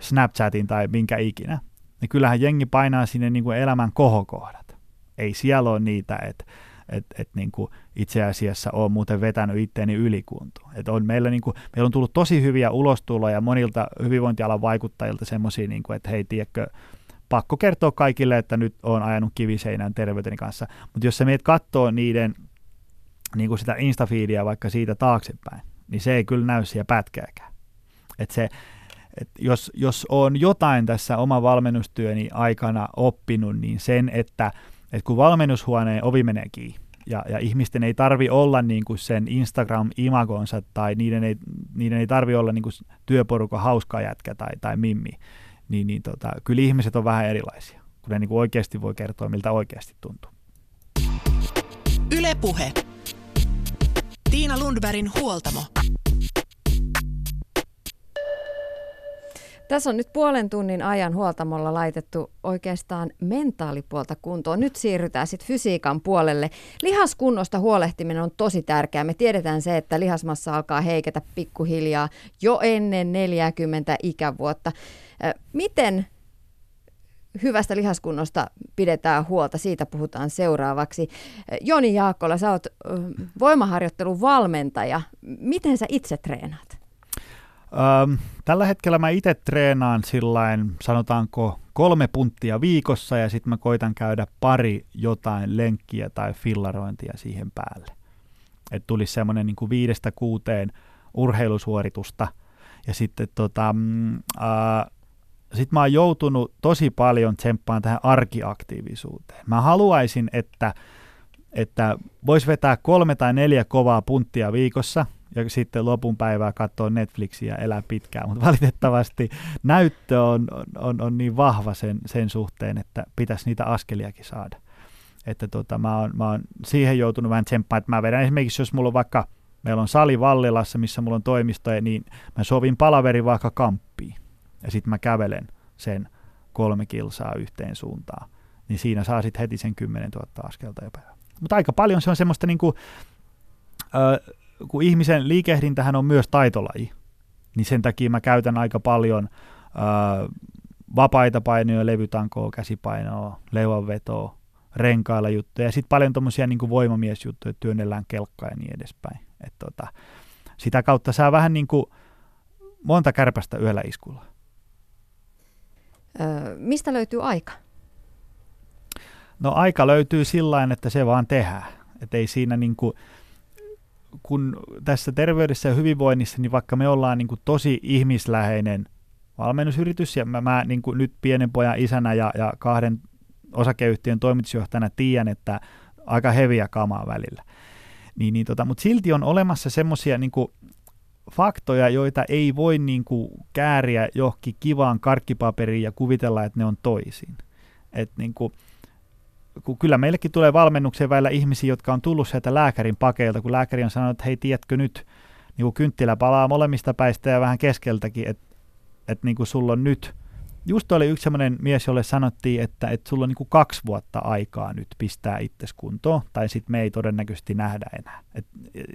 Snapchatin tai minkä ikinä, niin kyllähän jengi painaa sinne niin kuin elämän kohokohdat. Ei siellä ole niitä, että että et niin kuin itse asiassa on muuten vetänyt itteeni ylikuntoon. Et on meillä, niin kuin, meillä on tullut tosi hyviä ulostuloja monilta hyvinvointialan vaikuttajilta semmoisia, niin että hei, tiedätkö, pakko kertoa kaikille, että nyt on ajanut kiviseinän terveyteni kanssa. Mutta jos sä meet katsoo niiden niin kuin sitä instafiidia vaikka siitä taaksepäin, niin se ei kyllä näy siellä pätkääkään. Et se, et jos, jos on jotain tässä oma valmennustyöni aikana oppinut, niin sen, että – että kun valmennushuoneen ovi menee kiinni, ja, ja ihmisten ei tarvi olla niin kuin sen Instagram-imagonsa tai niiden ei, niiden ei tarvi olla niin kuin työporukan hauska jätkä tai, tai mimmi, niin, niin tota, kyllä ihmiset on vähän erilaisia, kun ne niin kuin oikeasti voi kertoa, miltä oikeasti tuntuu. Ylepuhe. Tiina Lundbergin huoltamo. Tässä on nyt puolen tunnin ajan huoltamolla laitettu oikeastaan mentaalipuolta kuntoon. Nyt siirrytään sitten fysiikan puolelle. Lihaskunnosta huolehtiminen on tosi tärkeää. Me tiedetään se, että lihasmassa alkaa heiketä pikkuhiljaa jo ennen 40 ikävuotta. Miten hyvästä lihaskunnosta pidetään huolta, siitä puhutaan seuraavaksi. Joni Jaakkola, sä oot voimaharjoittelun valmentaja. Miten sä itse treenaat? Ähm, tällä hetkellä mä itse treenaan sillain, sanotaanko kolme punttia viikossa ja sitten mä koitan käydä pari jotain lenkkiä tai fillarointia siihen päälle. Että tulisi semmoinen niin viidestä kuuteen urheilusuoritusta. Ja sitten tota, äh, sit mä oon joutunut tosi paljon tsemppaan tähän arkiaktiivisuuteen. Mä haluaisin, että, että vois vetää kolme tai neljä kovaa punttia viikossa – ja sitten lopun päivää katsoa Netflixiä ja elää pitkään, mutta valitettavasti näyttö on, on, on niin vahva sen, sen suhteen, että pitäisi niitä askeliakin saada. Että tota, mä, oon, mä oon siihen joutunut vähän tsemppaan, että mä vedän esimerkiksi, jos mulla on vaikka, meillä on sali Vallilassa, missä mulla on toimisto, niin mä sovin palaveri vaikka kamppiin ja sitten mä kävelen sen kolme kilsaa yhteen suuntaan, niin siinä saa sitten heti sen 10 000 askelta jo päivä. Mutta aika paljon se on semmoista niinku, ö, kun ihmisen liikehdintähän on myös taitolaji, niin sen takia mä käytän aika paljon ää, vapaita painoja, levytankoa, käsipainoa, leuanvetoa, renkailla juttuja ja sitten paljon tuommoisia niin voimamiesjuttuja, työnnellään kelkkaa ja niin edespäin. Et tota, sitä kautta saa vähän niin kuin monta kärpästä yöllä iskulla. Mistä löytyy aika? No aika löytyy sillä että se vaan tehdään. Että ei siinä niin kuin, kun tässä terveydessä ja hyvinvoinnissa, niin vaikka me ollaan niin kuin tosi ihmisläheinen valmennusyritys, ja mä, mä niin kuin nyt pienen pojan isänä ja, ja kahden osakeyhtiön toimitusjohtajana tiedän, että aika heviä kamaa välillä. Niin, niin tota, mutta silti on olemassa semmoisia niin faktoja, joita ei voi niin kuin kääriä johonkin kivaan karkkipaperiin ja kuvitella, että ne on toisin. Et niin kuin, kun kyllä meillekin tulee valmennukseen välillä ihmisiä, jotka on tullut sieltä lääkärin pakeilta, kun lääkäri on sanonut, että hei, tiedätkö nyt, niin kuin kynttilä palaa molemmista päistä ja vähän keskeltäkin, että, että niin kuin sulla on nyt, just oli yksi sellainen mies, jolle sanottiin, että, että sulla on niin kuin kaksi vuotta aikaa nyt pistää itses kuntoon, tai sitten me ei todennäköisesti nähdä enää. Et,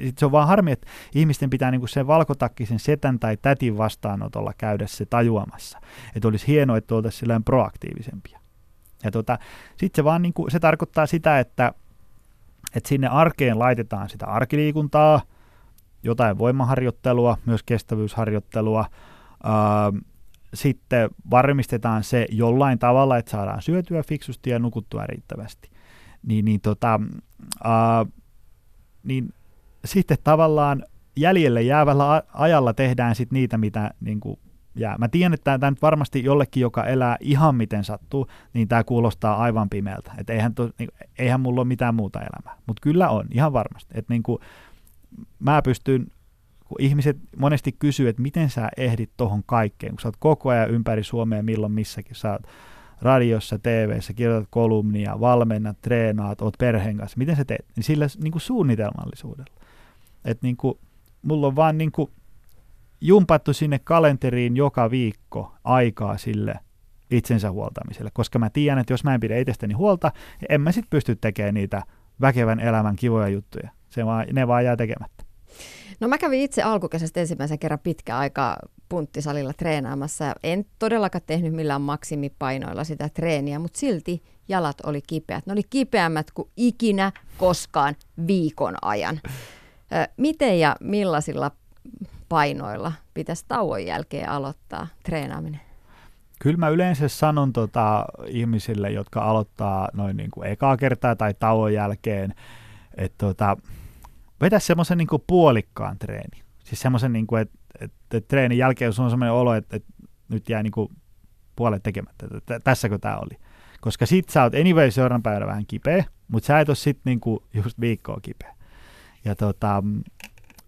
sit se on vaan harmi, että ihmisten pitää niin kuin sen valkotakkisen setän tai tätin vastaanotolla käydä se tajuamassa. Että olisi hienoa, että oltaisiin proaktiivisempia. Ja tota, sitten se vaan niin kuin, se tarkoittaa sitä, että, että sinne arkeen laitetaan sitä arkiliikuntaa, jotain voimaharjoittelua, myös kestävyysharjoittelua. Sitten varmistetaan se jollain tavalla, että saadaan syötyä fiksusti ja nukuttua riittävästi. Niin, niin, tota, ää, niin sitten tavallaan jäljelle jäävällä ajalla tehdään sitten niitä, mitä niin kuin jää. Mä tiedän, että tämä nyt varmasti jollekin, joka elää ihan miten sattuu, niin tämä kuulostaa aivan pimeältä. Että eihän, to, niin, eihän mulla ole mitään muuta elämää. Mutta kyllä on, ihan varmasti. Että niin kuin, mä pystyn, kun ihmiset monesti kysyy, että miten sä ehdit tohon kaikkeen, kun sä oot koko ajan ympäri Suomea milloin missäkin, sä oot radiossa, TV:ssä, kirjoitat kolumnia, valmennat, treenaat, oot perheen kanssa, miten sä teet? Niin sillä niin kuin suunnitelmallisuudella. Että niin kuin, mulla on vaan niin kuin jumpattu sinne kalenteriin joka viikko aikaa sille itsensä huoltamiselle, koska mä tiedän, että jos mä en pidä itsestäni huolta, niin en mä sitten pysty tekemään niitä väkevän elämän kivoja juttuja. Se vaan, ne vaan jää tekemättä. No mä kävin itse alkukesästä ensimmäisen kerran pitkä aika punttisalilla treenaamassa. En todellakaan tehnyt millään maksimipainoilla sitä treeniä, mutta silti jalat oli kipeät. Ne oli kipeämmät kuin ikinä koskaan viikon ajan. Miten ja millaisilla painoilla pitäisi tauon jälkeen aloittaa treenaaminen? Kyllä mä yleensä sanon tota, ihmisille, jotka aloittaa noin niin kuin ekaa kertaa tai tauon jälkeen, että tota, vetä semmoisen niin kuin puolikkaan treeni. Siis semmoisen, niin kuin, että, että, että treenin jälkeen jos on semmoinen olo, että, että nyt jää niin kuin puolet tekemättä, että tässäkö tämä oli. Koska sit sä oot anyway seuraavan päivänä vähän kipeä, mutta sä et ole sit niinku just viikkoa kipeä. Ja tota,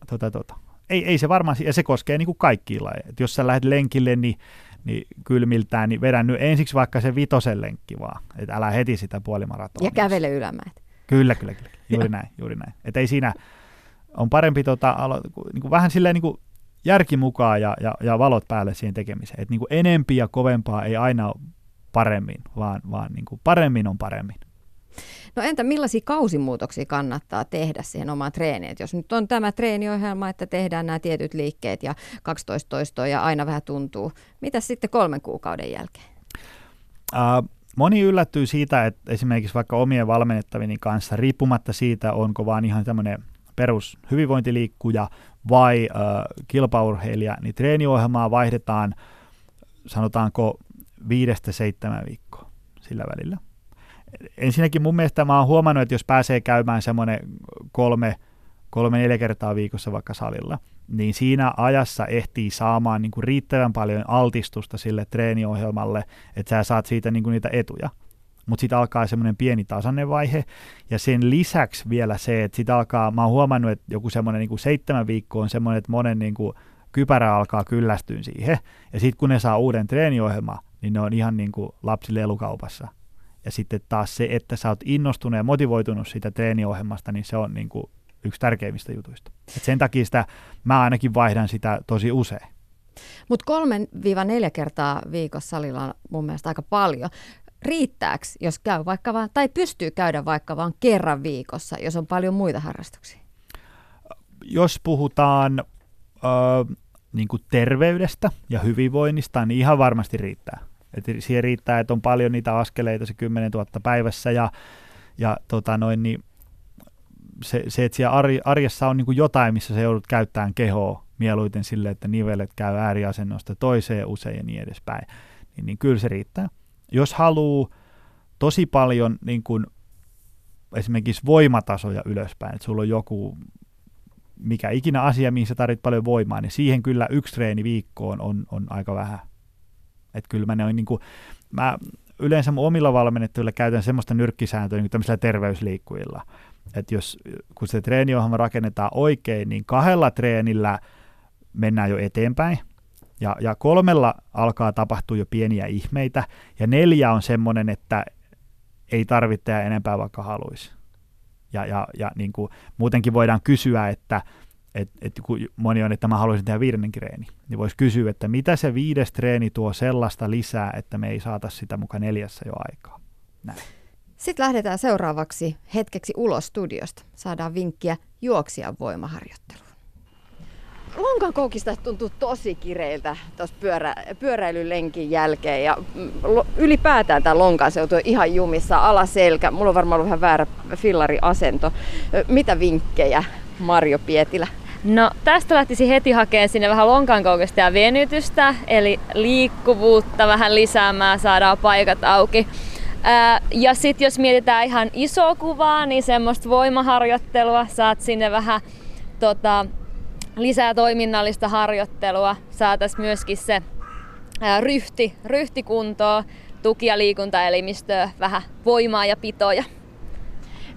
tota, tota. Ei, ei se varmaan, ja se koskee niinku kaikkia lajeja. Et jos sä lähdet lenkille, niin, niin kylmiltään, niin vedän nyt ensiksi vaikka se vitosen lenkki vaan. Että älä heti sitä puolimaratonia. Ja kävele ylämäet. Kyllä, kyllä, kyllä. Juuri näin, juuri näin. Että ei siinä, on parempi tota, alo, niin kuin vähän silleen niin kuin järki mukaan ja, ja, ja valot päälle siihen tekemiseen. Että niin kuin enempi ja kovempaa ei aina ole paremmin, vaan, vaan niin kuin paremmin on paremmin. No entä millaisia kausimuutoksia kannattaa tehdä siihen omaan treeniin? jos nyt on tämä treeniohjelma, että tehdään nämä tietyt liikkeet ja 12 toistoa ja aina vähän tuntuu. Mitä sitten kolmen kuukauden jälkeen? Uh, moni yllättyy siitä, että esimerkiksi vaikka omien valmennettavini kanssa, riippumatta siitä, onko vaan ihan tämmöinen perus hyvinvointiliikkuja vai uh, kilpaurheilija, niin treeniohjelmaa vaihdetaan sanotaanko viidestä seitsemän viikkoa sillä välillä. Ensinnäkin mun mielestä mä oon huomannut, että jos pääsee käymään semmoinen kolme, kolme neljä kertaa viikossa vaikka salilla, niin siinä ajassa ehtii saamaan niin kuin riittävän paljon altistusta sille treeniohjelmalle, että sä saat siitä niin kuin niitä etuja. Mutta sitten alkaa semmoinen pieni tasainen vaihe, ja sen lisäksi vielä se, että sitten alkaa, mä oon huomannut, että joku semmoinen niin kuin seitsemän viikkoa on semmoinen, että monen niin kuin kypärä alkaa kyllästyä siihen, ja sitten kun ne saa uuden treeniohjelman, niin ne on ihan niin kuin lapsi lelukaupassa. Ja sitten taas se, että sä oot innostunut ja motivoitunut siitä treeniohjelmasta, niin se on niin kuin yksi tärkeimmistä jutuista. Et sen takia sitä, mä ainakin vaihdan sitä tosi usein. Mutta kolmen viiva neljä kertaa viikossa salilla on mun mielestä aika paljon. Riittääkö, jos käy vaikka vaan, tai pystyy käydä vaikka vain kerran viikossa, jos on paljon muita harrastuksia? Jos puhutaan ö, niin kuin terveydestä ja hyvinvoinnista, niin ihan varmasti riittää. Et siihen riittää, että on paljon niitä askeleita, se 10 000 päivässä ja, ja tota noin, niin se, se, että siellä arjessa on niin kuin jotain, missä se joudut käyttämään kehoa mieluiten sille, että nivelet käy ääriasennosta toiseen usein ja niin edespäin, niin, niin kyllä se riittää. Jos haluaa tosi paljon niin kuin esimerkiksi voimatasoja ylöspäin, että sulla on joku mikä ikinä asia, mihin sä tarvit paljon voimaa, niin siihen kyllä yksi treeni viikkoon on, on aika vähän. Että kyllä mä, ne niin kuin, mä yleensä mun omilla valmennettavilla käytän semmoista nyrkkisääntöä niin tämmöisillä terveysliikkujilla. Että jos, kun se treeniohjelma rakennetaan oikein, niin kahdella treenillä mennään jo eteenpäin, ja, ja kolmella alkaa tapahtua jo pieniä ihmeitä, ja neljä on semmoinen, että ei tarvitse enempää vaikka haluaisi. Ja, ja, ja niin kuin, muutenkin voidaan kysyä, että et, et kun moni on, että mä haluaisin tehdä viidennen treeni, niin voisi kysyä, että mitä se viides treeni tuo sellaista lisää, että me ei saata sitä mukaan neljässä jo aikaa. Näin. Sitten lähdetään seuraavaksi hetkeksi ulos studiosta. Saadaan vinkkiä juoksijan voimaharjoitteluun. Lonkan koukista tuntuu tosi kireiltä tuossa pyörä, pyöräilylenkin jälkeen ja mm, ylipäätään tämä lonkan seutu on ihan jumissa, alaselkä. Mulla on varmaan ollut vähän väärä fillariasento. Mitä vinkkejä Marjo Pietilä? No tästä lähtisi heti hakemaan sinne vähän lonkankoukista ja venytystä, eli liikkuvuutta vähän lisäämään, saadaan paikat auki. Ja sitten jos mietitään ihan iso kuvaa, niin semmoista voimaharjoittelua, saat sinne vähän tota, lisää toiminnallista harjoittelua, saataisiin myöskin se ryhti, ryhtikuntoa, tuki- ja liikuntaelimistöä, vähän voimaa ja pitoja.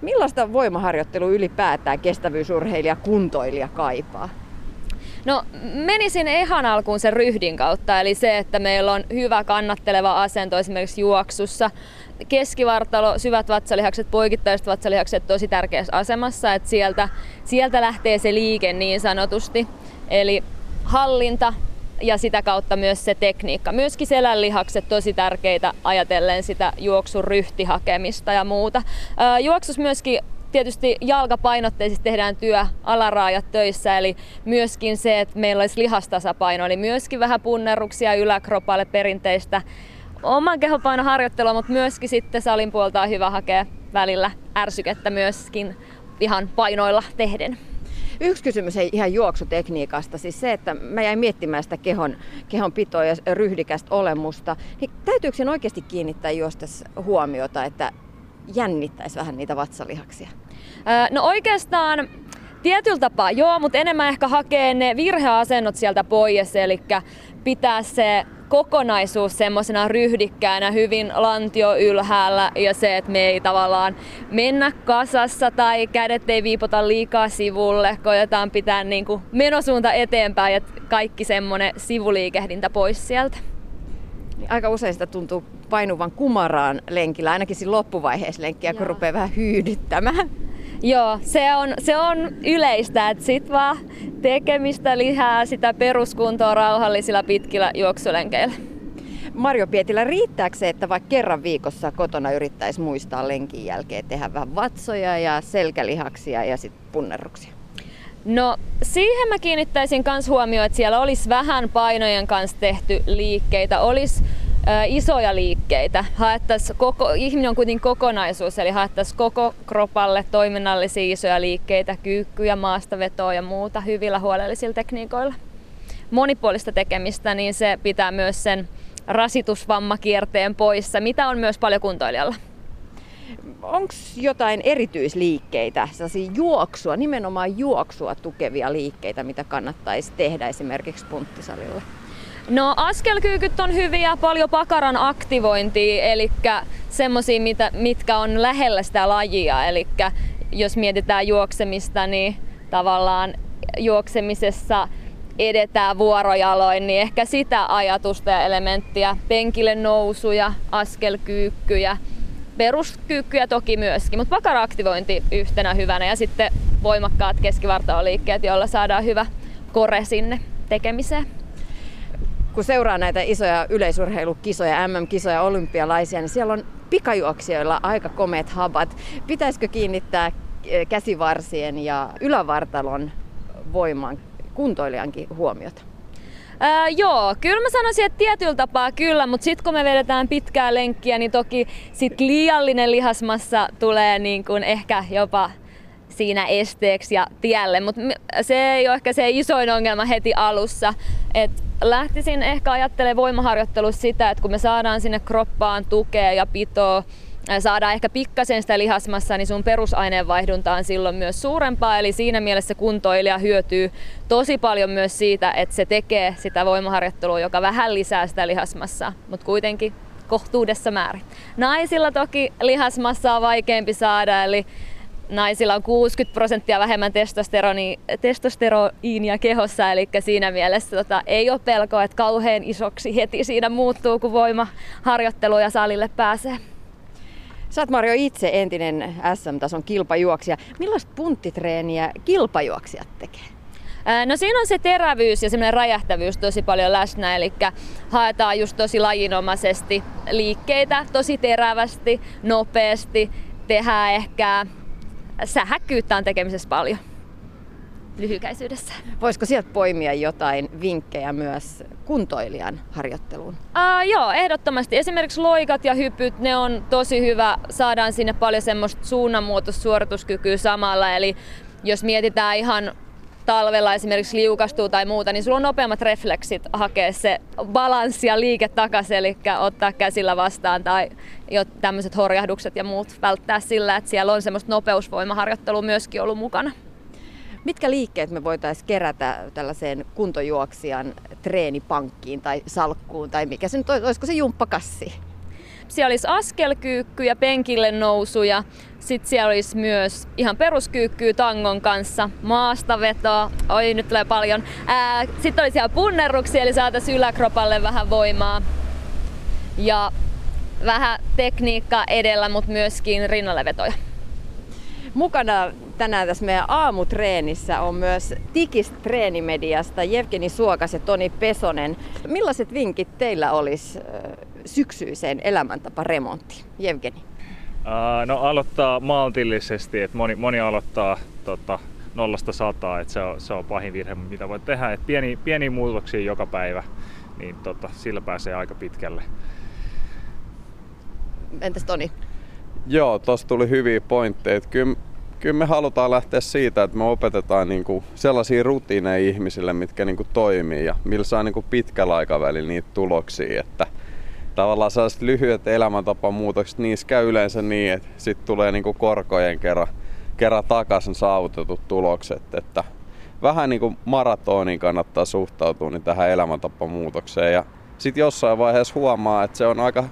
Millaista voimaharjoittelua ylipäätään kestävyysurheilija, kuntoilija kaipaa? No menisin ihan alkuun sen ryhdin kautta, eli se, että meillä on hyvä kannatteleva asento esimerkiksi juoksussa. Keskivartalo, syvät vatsalihakset, poikittaiset vatsalihakset tosi tärkeässä asemassa, että sieltä, sieltä lähtee se liike niin sanotusti. Eli hallinta ja sitä kautta myös se tekniikka. Myöskin selänlihakset tosi tärkeitä ajatellen sitä juoksun ryhtihakemista ja muuta. Juoksus myöskin tietysti jalkapainotteisesti tehdään työ, alaraajat töissä, eli myöskin se, että meillä olisi lihastasapaino, eli myöskin vähän punnerruksia yläkropalle perinteistä oman kehopainoharjoittelua, mutta myöskin sitten salin puolta on hyvä hakea välillä ärsykettä myöskin ihan painoilla tehden. Yksi kysymys ei ihan juoksutekniikasta, siis se, että mä jäin miettimään sitä kehon, kehon pitoa ja ryhdikästä olemusta, niin täytyykö sen oikeasti kiinnittää juostes huomiota, että jännittäisi vähän niitä vatsalihaksia? No oikeastaan tietyllä tapaa joo, mutta enemmän ehkä hakee ne virheasennot sieltä pois, eli pitää se kokonaisuus semmoisena ryhdikkäänä, hyvin lantio ylhäällä ja se, että me ei tavallaan mennä kasassa tai kädet ei viipota liikaa sivulle, koetaan pitää niin kuin menosuunta eteenpäin ja kaikki semmoinen sivuliikehdintä pois sieltä. Niin aika usein sitä tuntuu painuvan kumaraan lenkillä, ainakin siinä loppuvaiheessa lenkkiä, kun rupeaa vähän hyydyttämään. Joo, se on, se on yleistä, että sit vaan tekemistä lihää sitä peruskuntoa rauhallisilla pitkillä juoksulenkeillä. Marjo Pietilä, riittääkö se, että vaikka kerran viikossa kotona yrittäisi muistaa lenkin jälkeen tehdä vähän vatsoja ja selkälihaksia ja sitten punnerruksia? No siihen mä kiinnittäisin myös huomioon, että siellä olisi vähän painojen kanssa tehty liikkeitä, olisi isoja liikkeitä. koko, ihminen on kuitenkin kokonaisuus, eli haettaisiin koko kropalle toiminnallisia isoja liikkeitä, kyykkyjä, maastavetoa ja muuta hyvillä huolellisilla tekniikoilla. Monipuolista tekemistä, niin se pitää myös sen rasitusvammakierteen poissa, mitä on myös paljon kuntoilijalla. Onko jotain erityisliikkeitä, sellaisia juoksua, nimenomaan juoksua tukevia liikkeitä, mitä kannattaisi tehdä esimerkiksi punttisalilla? No askelkyykyt on hyviä, paljon pakaran aktivointia, eli semmoisia, mitkä on lähellä sitä lajia. Eli jos mietitään juoksemista, niin tavallaan juoksemisessa edetään vuorojaloin, niin ehkä sitä ajatusta ja elementtiä, penkille nousuja, askelkyykkyjä, peruskyykkyjä toki myöskin, mutta pakara-aktivointi yhtenä hyvänä. Ja sitten voimakkaat keskivartaloliikkeet, joilla saadaan hyvä kore sinne tekemiseen kun seuraa näitä isoja yleisurheilukisoja, MM-kisoja, olympialaisia, niin siellä on pikajuoksijoilla aika komeet habat. Pitäisikö kiinnittää eh, käsivarsien ja ylävartalon voimaan kuntoilijankin huomiota? Ää, joo, kyllä mä sanoisin, että tietyllä tapaa kyllä, mutta sitten kun me vedetään pitkää lenkkiä, niin toki sit liiallinen lihasmassa tulee niin kuin ehkä jopa siinä esteeksi ja tielle, mutta se ei ole ehkä se isoin ongelma heti alussa. Et lähtisin ehkä ajattelemaan voimaharjoittelussa sitä, että kun me saadaan sinne kroppaan tukea ja pitoa, saadaan ehkä pikkasen sitä lihasmassa, niin sun perusaineenvaihdunta on silloin myös suurempaa. Eli siinä mielessä kuntoilija hyötyy tosi paljon myös siitä, että se tekee sitä voimaharjoittelua, joka vähän lisää sitä lihasmassaa, mutta kuitenkin kohtuudessa määrin. Naisilla toki lihasmassaa on vaikeampi saada, eli naisilla on 60 prosenttia vähemmän testosteroiinia kehossa, eli siinä mielessä tota, ei ole pelkoa, että kauhean isoksi heti siinä muuttuu, kun voima harjoittelu ja salille pääsee. Sä oot Marjo itse entinen SM-tason kilpajuoksija. Millaista punttitreeniä kilpajuoksijat tekee? No siinä on se terävyys ja semmoinen räjähtävyys tosi paljon läsnä, eli haetaan just tosi lajinomaisesti liikkeitä, tosi terävästi, nopeasti, tehdään ehkä sähäkkyyttä on tekemisessä paljon lyhykäisyydessä. Voisiko sieltä poimia jotain vinkkejä myös kuntoilijan harjoitteluun? Uh, joo, ehdottomasti. Esimerkiksi loikat ja hypyt, ne on tosi hyvä. Saadaan sinne paljon semmoista suunnanmuutossuorituskykyä samalla. Eli jos mietitään ihan talvella esimerkiksi liukastuu tai muuta, niin sulla on nopeammat refleksit hakea se balanssi ja liike takaisin, eli ottaa käsillä vastaan tai jo tämmöiset horjahdukset ja muut välttää sillä, että siellä on semmoista nopeusvoimaharjoittelua myöskin ollut mukana. Mitkä liikkeet me voitaisiin kerätä tällaiseen kuntojuoksijan treenipankkiin tai salkkuun tai mikä se nyt olisi, olisiko se jumppakassi? Siellä olisi askelkyykky ja penkille nousuja. Sitten siellä olisi myös ihan peruskyykkyä tangon kanssa, maastavetoa, oi nyt tulee paljon. Sitten olisi siellä punnerruksia, eli saataisiin yläkropalle vähän voimaa. Ja vähän tekniikkaa edellä, mutta myöskin rinnallevetoja. Mukana tänään tässä meidän aamutreenissä on myös Tikis treenimediasta Jevgeni Suokas ja Toni Pesonen. Millaiset vinkit teillä olisi syksyiseen elämäntaparemonttiin? Jevgeni. Uh, no aloittaa maltillisesti, että moni, moni aloittaa tota, nollasta sataa, että se on, se on pahin virhe, mitä voi tehdä. Et pieni, pieni muutoksia joka päivä, niin tota, sillä pääsee aika pitkälle. Entäs Toni? Joo, tuossa tuli hyviä pointteja. Kyllä, kyllä me halutaan lähteä siitä, että me opetetaan niinku sellaisia rutiineja ihmisille, mitkä niinku toimii ja millä saa niinku pitkällä aikavälillä niitä tuloksia. Että tavallaan sellaiset lyhyet elämäntapamuutokset, niissä käy yleensä niin, että sitten tulee niinku korkojen kerran, kerran takaisin saavutetut tulokset. Että vähän niin kuin maratonin kannattaa suhtautua niin tähän elämäntapamuutokseen ja sitten jossain vaiheessa huomaa, että se on aika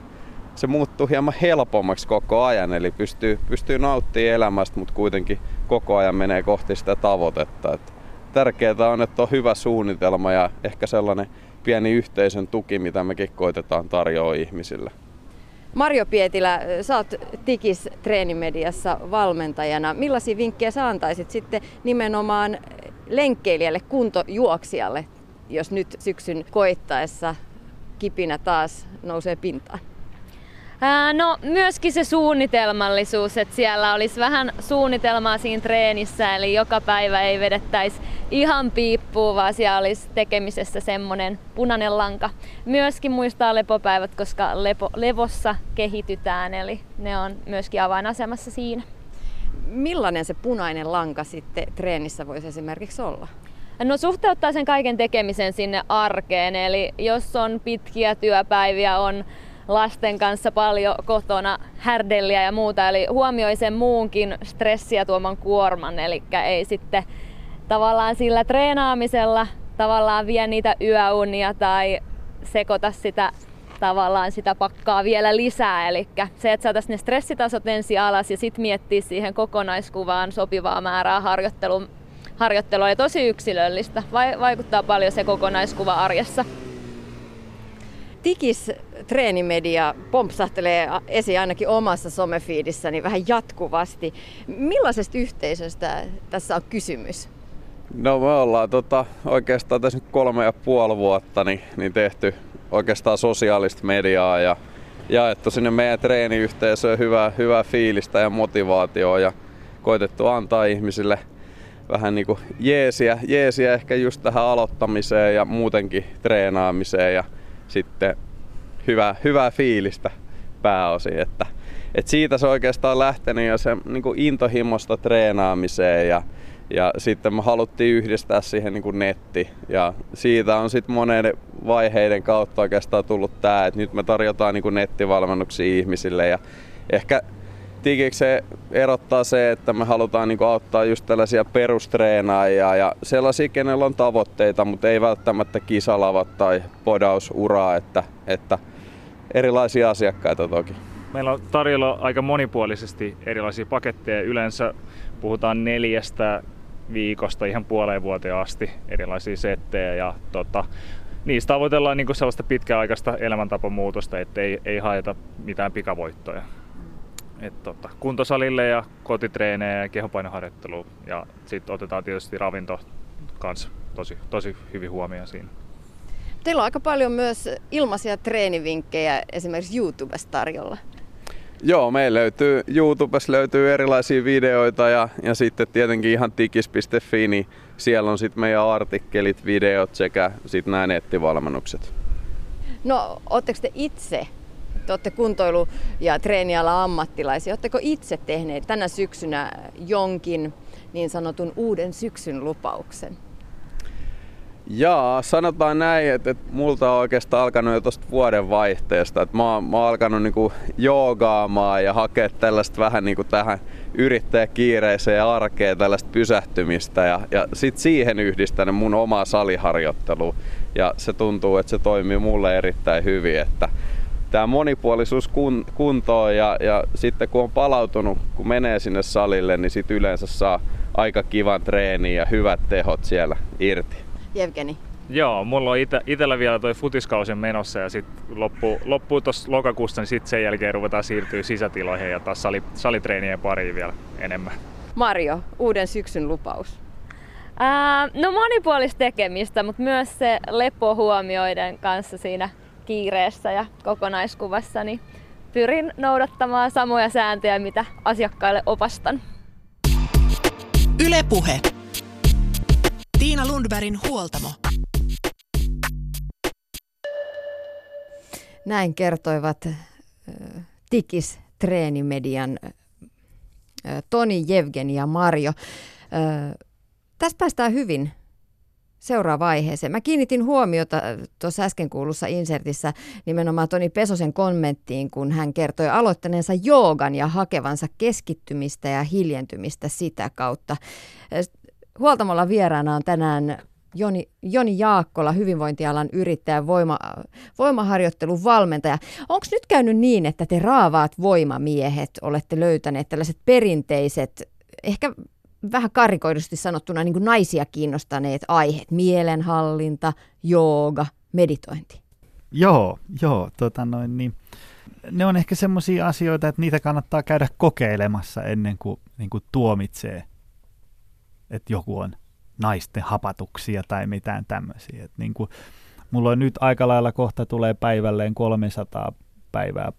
se muuttuu hieman helpommaksi koko ajan, eli pystyy, pystyy nauttimaan elämästä, mutta kuitenkin koko ajan menee kohti sitä tavoitetta. Et tärkeää on, että on hyvä suunnitelma ja ehkä sellainen pieni yhteisön tuki, mitä mekin koitetaan tarjoa ihmisille. Marjo Pietilä, sä oot Tikis treenimediassa valmentajana. Millaisia vinkkejä sä antaisit sitten nimenomaan lenkkeilijälle, kuntojuoksijalle, jos nyt syksyn koittaessa kipinä taas nousee pintaan? No myöskin se suunnitelmallisuus, että siellä olisi vähän suunnitelmaa siinä treenissä, eli joka päivä ei vedettäisi ihan piippuun, vaan siellä olisi tekemisessä semmoinen punainen lanka. Myöskin muistaa lepopäivät, koska lepo, levossa kehitytään, eli ne on myöskin avainasemassa siinä. Millainen se punainen lanka sitten treenissä voisi esimerkiksi olla? No suhteuttaa sen kaiken tekemisen sinne arkeen, eli jos on pitkiä työpäiviä, on lasten kanssa paljon kotona härdelliä ja muuta, eli huomioi sen muunkin stressiä tuoman kuorman, eli ei sitten tavallaan sillä treenaamisella tavallaan vie niitä yöunia tai sekoita sitä tavallaan sitä pakkaa vielä lisää. Eli se, että saataisiin ne stressitasot ensin alas ja sitten miettiä siihen kokonaiskuvaan sopivaa määrää harjoittelua, harjoittelua oli tosi yksilöllistä. Vaikuttaa paljon se kokonaiskuva arjessa. Tikis treenimedia pompsahtelee esiin ainakin omassa somefiidissäni vähän jatkuvasti. Millaisesta yhteisöstä tässä on kysymys? No me ollaan tota, oikeastaan tässä nyt kolme ja puoli vuotta niin, niin tehty oikeastaan sosiaalista mediaa ja jaettu sinne meidän treeniyhteisöön hyvää, hyvää fiilistä ja motivaatioa ja koitettu antaa ihmisille vähän niin kuin jeesiä, jeesiä ehkä just tähän aloittamiseen ja muutenkin treenaamiseen ja sitten hyvää, hyvää fiilistä pääosin. Että, et siitä se oikeastaan lähtenyt jo se niin kuin intohimosta treenaamiseen ja, ja sitten me haluttiin yhdistää siihen niin kuin netti. Ja siitä on sitten monen vaiheiden kautta oikeastaan tullut tämä, että nyt me tarjotaan niin kuin nettivalmennuksia ihmisille ja ehkä Tikiksi se erottaa se, että me halutaan niin auttaa just tällaisia perustreenaajia ja sellaisia, kenellä on tavoitteita, mutta ei välttämättä kisalavat tai podausuraa, että, että erilaisia asiakkaita toki. Meillä on tarjolla aika monipuolisesti erilaisia paketteja. Yleensä puhutaan neljästä viikosta ihan puoleen vuoteen asti erilaisia settejä ja tota, niistä tavoitellaan niin sellaista pitkäaikaista elämäntapamuutosta, ettei ei haeta mitään pikavoittoja. Et tota, kuntosalille ja kotitreenejä ja kehopainoharjoittelu ja sitten otetaan tietysti ravinto kanssa tosi, tosi hyvin huomioon siinä. Teillä on aika paljon myös ilmaisia treenivinkkejä esimerkiksi YouTubesta tarjolla. Joo, meillä löytyy YouTubessa löytyy erilaisia videoita ja, ja sitten tietenkin ihan tikis.fi, niin siellä on sitten meidän artikkelit, videot sekä sitten nämä nettivalmennukset. No, ootteko te itse te olette kuntoilu- ja treeniala ammattilaisia. Oletteko itse tehneet tänä syksynä jonkin niin sanotun uuden syksyn lupauksen? Jaa, sanotaan näin, että, että multa on oikeastaan alkanut jo tuosta vuoden vaihteesta. Että mä, mä oon alkanut niinku joogaamaan ja hakea tällaista vähän niinku tähän yrittäjäkiireiseen arkeen tällaista pysähtymistä ja, ja sit siihen yhdistän mun omaa saliharjoittelua. Ja se tuntuu, että se toimii mulle erittäin hyvin, että tämä monipuolisuus kun, kuntoon ja, ja sitten kun on palautunut, kun menee sinne salille, niin sit yleensä saa aika kivan treeni ja hyvät tehot siellä irti. Jevgeni. Joo, mulla on ite, itellä vielä toi futiskausen menossa ja sitten loppuu, loppuu tuossa lokakuusta, niin sitten sen jälkeen ruvetaan siirtyä sisätiloihin ja taas sali, salitreenien pariin vielä enemmän. Mario, uuden syksyn lupaus. Ää, no monipuolista tekemistä, mutta myös se lepo huomioiden kanssa siinä kiireessä ja kokonaiskuvassa, niin pyrin noudattamaan samoja sääntöjä, mitä asiakkaille opastan. Ylepuhe. Tiina Lundbergin huoltamo. Näin kertoivat äh, Tikis treenimedian äh, Toni, Jevgeni ja Marjo. Äh, tässä päästään hyvin seuraavaan aiheeseen. Mä kiinnitin huomiota tuossa äsken kuulussa insertissä nimenomaan Toni Pesosen kommenttiin, kun hän kertoi aloittaneensa joogan ja hakevansa keskittymistä ja hiljentymistä sitä kautta. Huoltamolla vieraana on tänään Joni, Joni Jaakkola, hyvinvointialan yrittäjä, voima, voimaharjoittelun valmentaja. Onko nyt käynyt niin, että te raavaat voimamiehet olette löytäneet tällaiset perinteiset, ehkä vähän karikoidusti sanottuna niin kuin naisia kiinnostaneet aiheet, mielenhallinta, jooga, meditointi? Joo, joo, tota noin, niin, ne on ehkä semmoisia asioita, että niitä kannattaa käydä kokeilemassa ennen kuin, niin kuin tuomitsee, että joku on naisten hapatuksia tai mitään tämmöisiä. Et niin kuin, mulla on nyt aika lailla kohta tulee päivälleen 300 päivää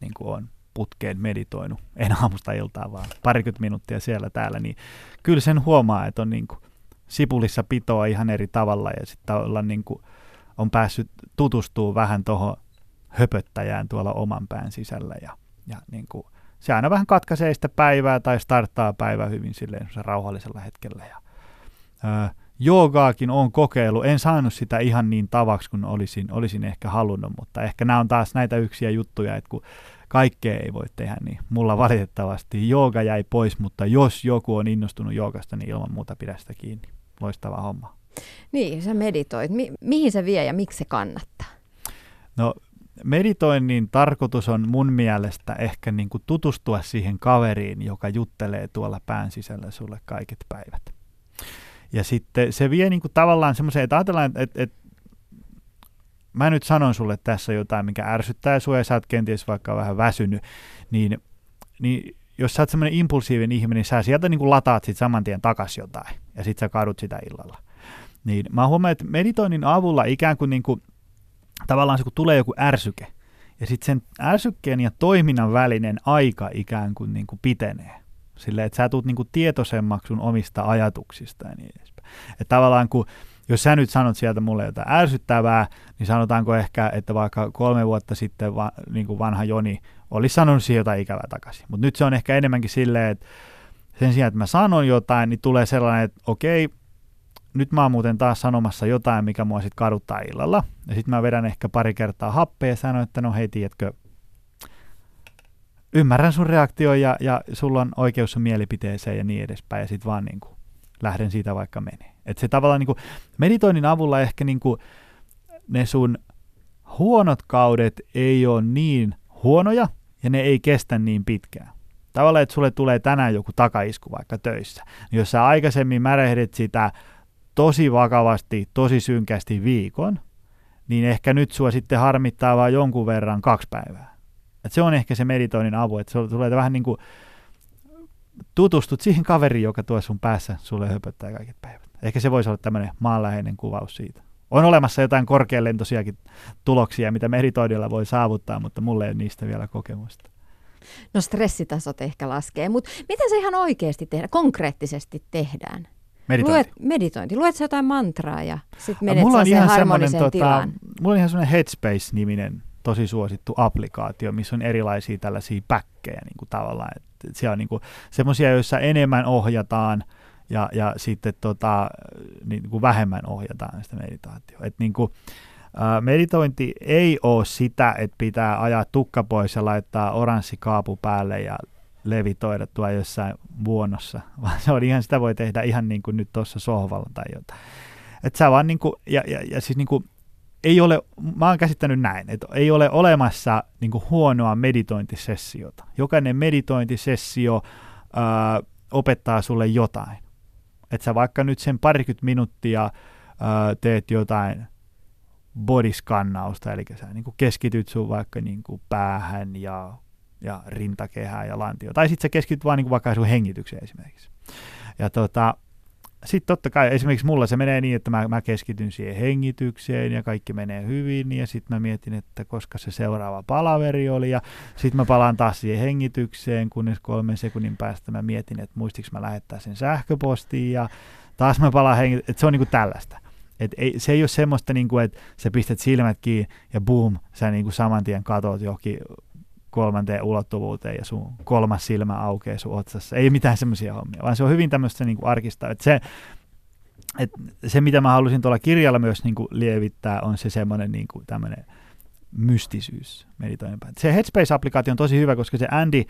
niin kuin on putkeen meditoinut, en aamusta iltaa vaan parikymmentä minuuttia siellä täällä, niin kyllä sen huomaa, että on niin kuin sipulissa pitoa ihan eri tavalla ja sitten olla niin kuin, on päässyt tutustuu vähän tuohon höpöttäjään tuolla oman pään sisällä ja, ja niin kuin, se aina vähän katkaisee sitä päivää tai starttaa päivää hyvin silleen rauhallisella hetkellä ja öö, joogaakin on kokeilu. En saanut sitä ihan niin tavaksi kuin olisin, olisin ehkä halunnut, mutta ehkä nämä on taas näitä yksiä juttuja, että kun kaikkea ei voi tehdä, niin mulla valitettavasti jooga jäi pois, mutta jos joku on innostunut joogasta, niin ilman muuta pidä sitä kiinni. Loistava homma. Niin, sä meditoit. Mi- mihin se vie ja miksi se kannattaa? No meditoinnin tarkoitus on mun mielestä ehkä niin kuin tutustua siihen kaveriin, joka juttelee tuolla pään sisällä sulle kaiket päivät. Ja sitten se vie niin kuin tavallaan semmoiseen, että ajatellaan, että, että mä nyt sanon sulle tässä jotain, mikä ärsyttää sua ja sä oot kenties vaikka vähän väsynyt, niin, niin jos sä oot semmoinen impulsiivinen ihminen, niin sä sieltä niin kuin lataat sit saman tien takas jotain ja sit sä kadut sitä illalla. Niin mä huomaan, että meditoinnin avulla ikään kuin, niin kuin tavallaan se kun tulee joku ärsyke ja sitten sen ärsykkeen ja toiminnan välinen aika ikään kuin, niin kuin pitenee. Silleen, että sä tulet niin kuin tietoisemmaksi sun omista ajatuksista ja niin edespäin. Että tavallaan kun jos sä nyt sanot sieltä mulle jotain ärsyttävää, niin sanotaanko ehkä, että vaikka kolme vuotta sitten va, niin kuin vanha Joni olisi sanonut siihen jotain ikävää takaisin. Mutta nyt se on ehkä enemmänkin silleen, että sen sijaan, että mä sanon jotain, niin tulee sellainen, että okei, nyt mä oon muuten taas sanomassa jotain, mikä mua sitten kaduttaa illalla. Ja sitten mä vedän ehkä pari kertaa happea ja sanon, että no hei, tiedätkö, ymmärrän sun reaktio ja, ja sulla on oikeus sun mielipiteeseen ja niin edespäin. Ja sitten vaan niin kuin lähden siitä vaikka menee. Et se tavallaan niin kuin, meditoinnin avulla ehkä niin kuin, ne sun huonot kaudet ei ole niin huonoja ja ne ei kestä niin pitkään. Tavallaan, että sulle tulee tänään joku takaisku vaikka töissä. Niin jos sä aikaisemmin märehdit sitä tosi vakavasti, tosi synkästi viikon, niin ehkä nyt sua sitten harmittaa vain jonkun verran kaksi päivää. Et se on ehkä se meditoinnin avu, että sulle tulee vähän niin kuin tutustut siihen kaveriin, joka tuo sun päässä sulle höpöttää kaiket päivät. Ehkä se voisi olla tämmöinen maanläheinen kuvaus siitä. On olemassa jotain korkealentoisiakin tuloksia, mitä meritoidilla voi saavuttaa, mutta mulle ei ole niistä vielä kokemusta. No stressitasot ehkä laskee, mutta mitä se ihan oikeasti tehdään, konkreettisesti tehdään? Meditointi. Luet, meditointi. Luet sä jotain mantraa ja sitten menet mulla on ihan harmoniseen tota, tilaan? mulla on ihan semmoinen Headspace-niminen tosi suosittu applikaatio, missä on erilaisia tällaisia päkkejä niin kuin tavallaan. Et siellä on niin semmoisia, joissa enemmän ohjataan ja, ja sitten tota, niin kuin vähemmän ohjataan sitä meditaatiota. Et niin kuin, meditointi ei ole sitä, että pitää ajaa tukka pois ja laittaa oranssi kaapu päälle ja levitoida tuo jossain vuonossa, vaan se on ihan, sitä voi tehdä ihan niin kuin nyt tuossa sohvalla tai jotain. Et sä vaan niin kuin, ja, ja, ja siis niin kuin, ei ole, mä oon käsittänyt näin, että ei ole olemassa niin kuin huonoa meditointisessiota. Jokainen meditointisessio ää, opettaa sulle jotain. Että sä vaikka nyt sen parikymmentä minuuttia ää, teet jotain bodyskannausta, eli sä niin keskityt sun vaikka niin päähän ja, ja rintakehään ja lantioon. Tai sitten sä keskityt vaan niin vaikka sun hengitykseen esimerkiksi. Ja tota, sitten totta kai esimerkiksi mulla se menee niin, että mä, mä keskityn siihen hengitykseen ja kaikki menee hyvin ja sitten mä mietin, että koska se seuraava palaveri oli ja sitten mä palaan taas siihen hengitykseen, kunnes kolmen sekunnin päästä mä mietin, että muistiks mä lähettää sen sähköpostiin ja taas mä palaan hengitykseen, että se on niinku tällaista. Et ei, se ei ole semmoista, niinku, että sä pistät silmät kiinni ja boom, sä niinku saman tien katot johonkin kolmanteen ulottuvuuteen ja sun kolmas silmä aukeaa sun otsassa. Ei mitään semmoisia hommia, vaan se on hyvin tämmöistä niin arkista. Että se, et se, mitä mä halusin tuolla kirjalla myös niin kuin lievittää, on se semmoinen niin kuin tämmöinen mystisyys meditoinnin Se Headspace-applikaatio on tosi hyvä, koska se Andy,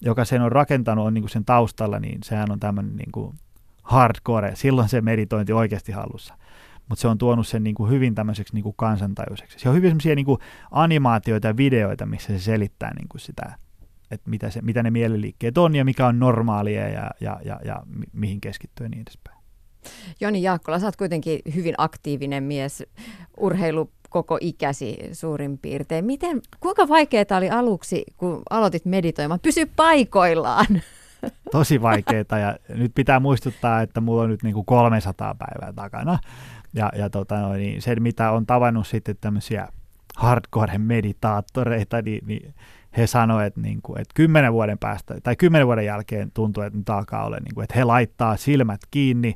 joka sen on rakentanut, on niin kuin sen taustalla, niin sehän on tämmöinen niin kuin hardcore. Silloin se meditointi oikeasti hallussa mutta se on tuonut sen niin kuin hyvin tämmöiseksi niin kuin kansantajuiseksi. Se on hyvin semmoisia niin animaatioita ja videoita, missä se selittää niin kuin sitä, että mitä, se, mitä ne mieliliikkeet on ja mikä on normaalia ja, ja, ja, ja mi- mihin keskittyy ja niin edespäin. Joni Jaakkola, sä oot kuitenkin hyvin aktiivinen mies, urheilu koko ikäsi suurin piirtein. Miten, kuinka vaikeaa oli aluksi, kun aloitit meditoimaan? Pysy paikoillaan. Tosi vaikeaa ja nyt pitää muistuttaa, että mulla on nyt niin kuin 300 päivää takana. Ja, ja tota no, niin se, mitä on tavannut sitten tämmöisiä hardcore-meditaattoreita, niin, niin he sanoivat, että, niin kuin, että kymmenen vuoden päästä, tai kymmenen vuoden jälkeen tuntuu, että nyt alkaa olla, niin kuin, että he laittaa silmät kiinni,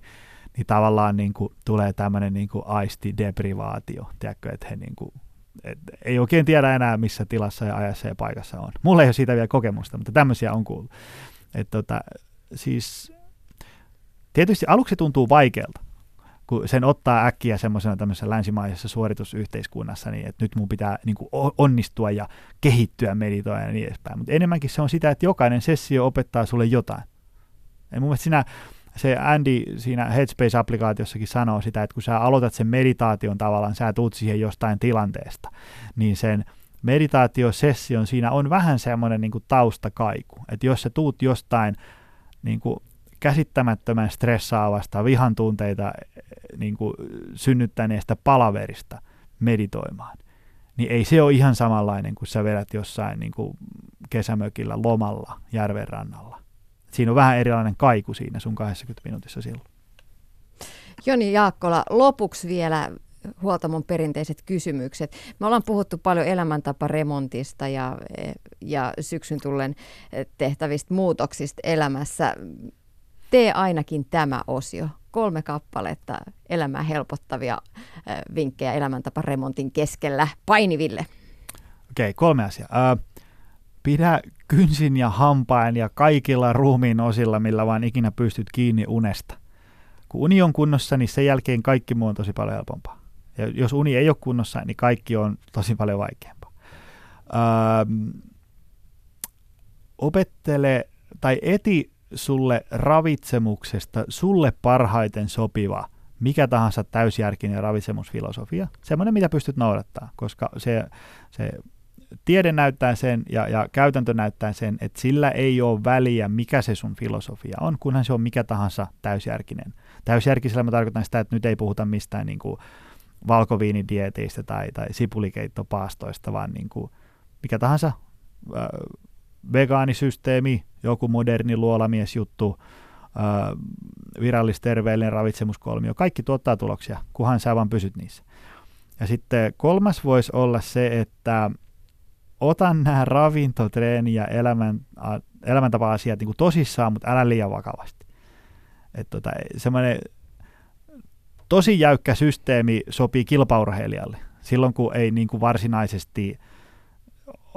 niin tavallaan niin kuin, tulee tämmöinen niin kuin aistideprivaatio, tiedätkö, että he niin kuin, et ei oikein tiedä enää, missä tilassa ja ajassa ja paikassa on. Mulla ei ole siitä vielä kokemusta, mutta tämmöisiä on kuullut. Et tota, siis, tietysti aluksi tuntuu vaikealta, kun sen ottaa äkkiä semmoisena tämmöisessä länsimaisessa suoritusyhteiskunnassa, niin että nyt mun pitää niin kuin onnistua ja kehittyä meditoida ja niin edespäin. Mutta enemmänkin se on sitä, että jokainen sessio opettaa sulle jotain. Ja mun mielestä siinä, se Andy siinä Headspace-applikaatiossakin sanoo sitä, että kun sä aloitat sen meditaation tavallaan, sä tuut siihen jostain tilanteesta, niin sen meditaatiosession siinä on vähän semmoinen niin taustakaiku. Että jos sä tuut jostain niin kuin käsittämättömän stressaavasta, vihan tunteita niin kuin synnyttäneestä palaverista meditoimaan, niin ei se ole ihan samanlainen kuin sä vedät jossain niin kuin kesämökillä lomalla järven rannalla. Siinä on vähän erilainen kaiku siinä sun 20 minuutissa silloin. Joni Jaakkola, lopuksi vielä huoltamon perinteiset kysymykset. Me ollaan puhuttu paljon elämäntaparemontista ja, ja syksyn tullen tehtävistä muutoksista elämässä tee ainakin tämä osio. Kolme kappaletta elämää helpottavia vinkkejä elämäntaparemontin keskellä painiville. Okei, okay, kolme asiaa. Uh, pidä kynsin ja hampain ja kaikilla ruumiin osilla, millä vaan ikinä pystyt kiinni unesta. Kun uni on kunnossa, niin sen jälkeen kaikki muu on tosi paljon helpompaa. Ja jos uni ei ole kunnossa, niin kaikki on tosi paljon vaikeampaa. Uh, opettele tai eti sulle ravitsemuksesta sulle parhaiten sopiva mikä tahansa täysjärkinen ravitsemusfilosofia, semmoinen, mitä pystyt noudattaa, koska se, se tiede näyttää sen ja, ja käytäntö näyttää sen, että sillä ei ole väliä, mikä se sun filosofia on, kunhan se on mikä tahansa täysjärkinen. Täysjärkisellä mä tarkoitan sitä, että nyt ei puhuta mistään niin kuin valkoviinidieteistä tai, tai sipulikeittopaastoista, vaan niin kuin mikä tahansa äh, vegaanisysteemi, joku moderni luolamiesjuttu, virallisterveellinen ravitsemuskolmio, kaikki tuottaa tuloksia, kunhan sä vaan pysyt niissä. Ja sitten kolmas voisi olla se, että otan nämä ravinto, treeni ja elämän, elämäntapa-asiat niin tosissaan, mutta älä liian vakavasti. Että tota, semmoinen tosi jäykkä systeemi sopii kilpaurheilijalle. Silloin kun ei niin kuin varsinaisesti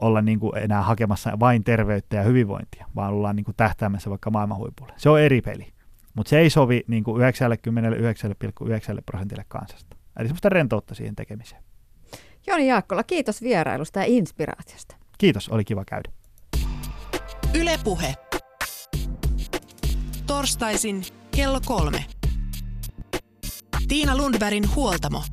olla niin kuin enää hakemassa vain terveyttä ja hyvinvointia, vaan ollaan niin kuin tähtäämässä vaikka maailman huipulle. Se on eri peli. Mutta se ei sovi niin kuin 99,9 prosentille kansasta. Eli semmoista rentoutta siihen tekemiseen. Joni Jaakkola, kiitos vierailusta ja inspiraatiosta. Kiitos, oli kiva käydä. Ylepuhe. Torstaisin kello kolme. Tiina Lundbergin huoltamo.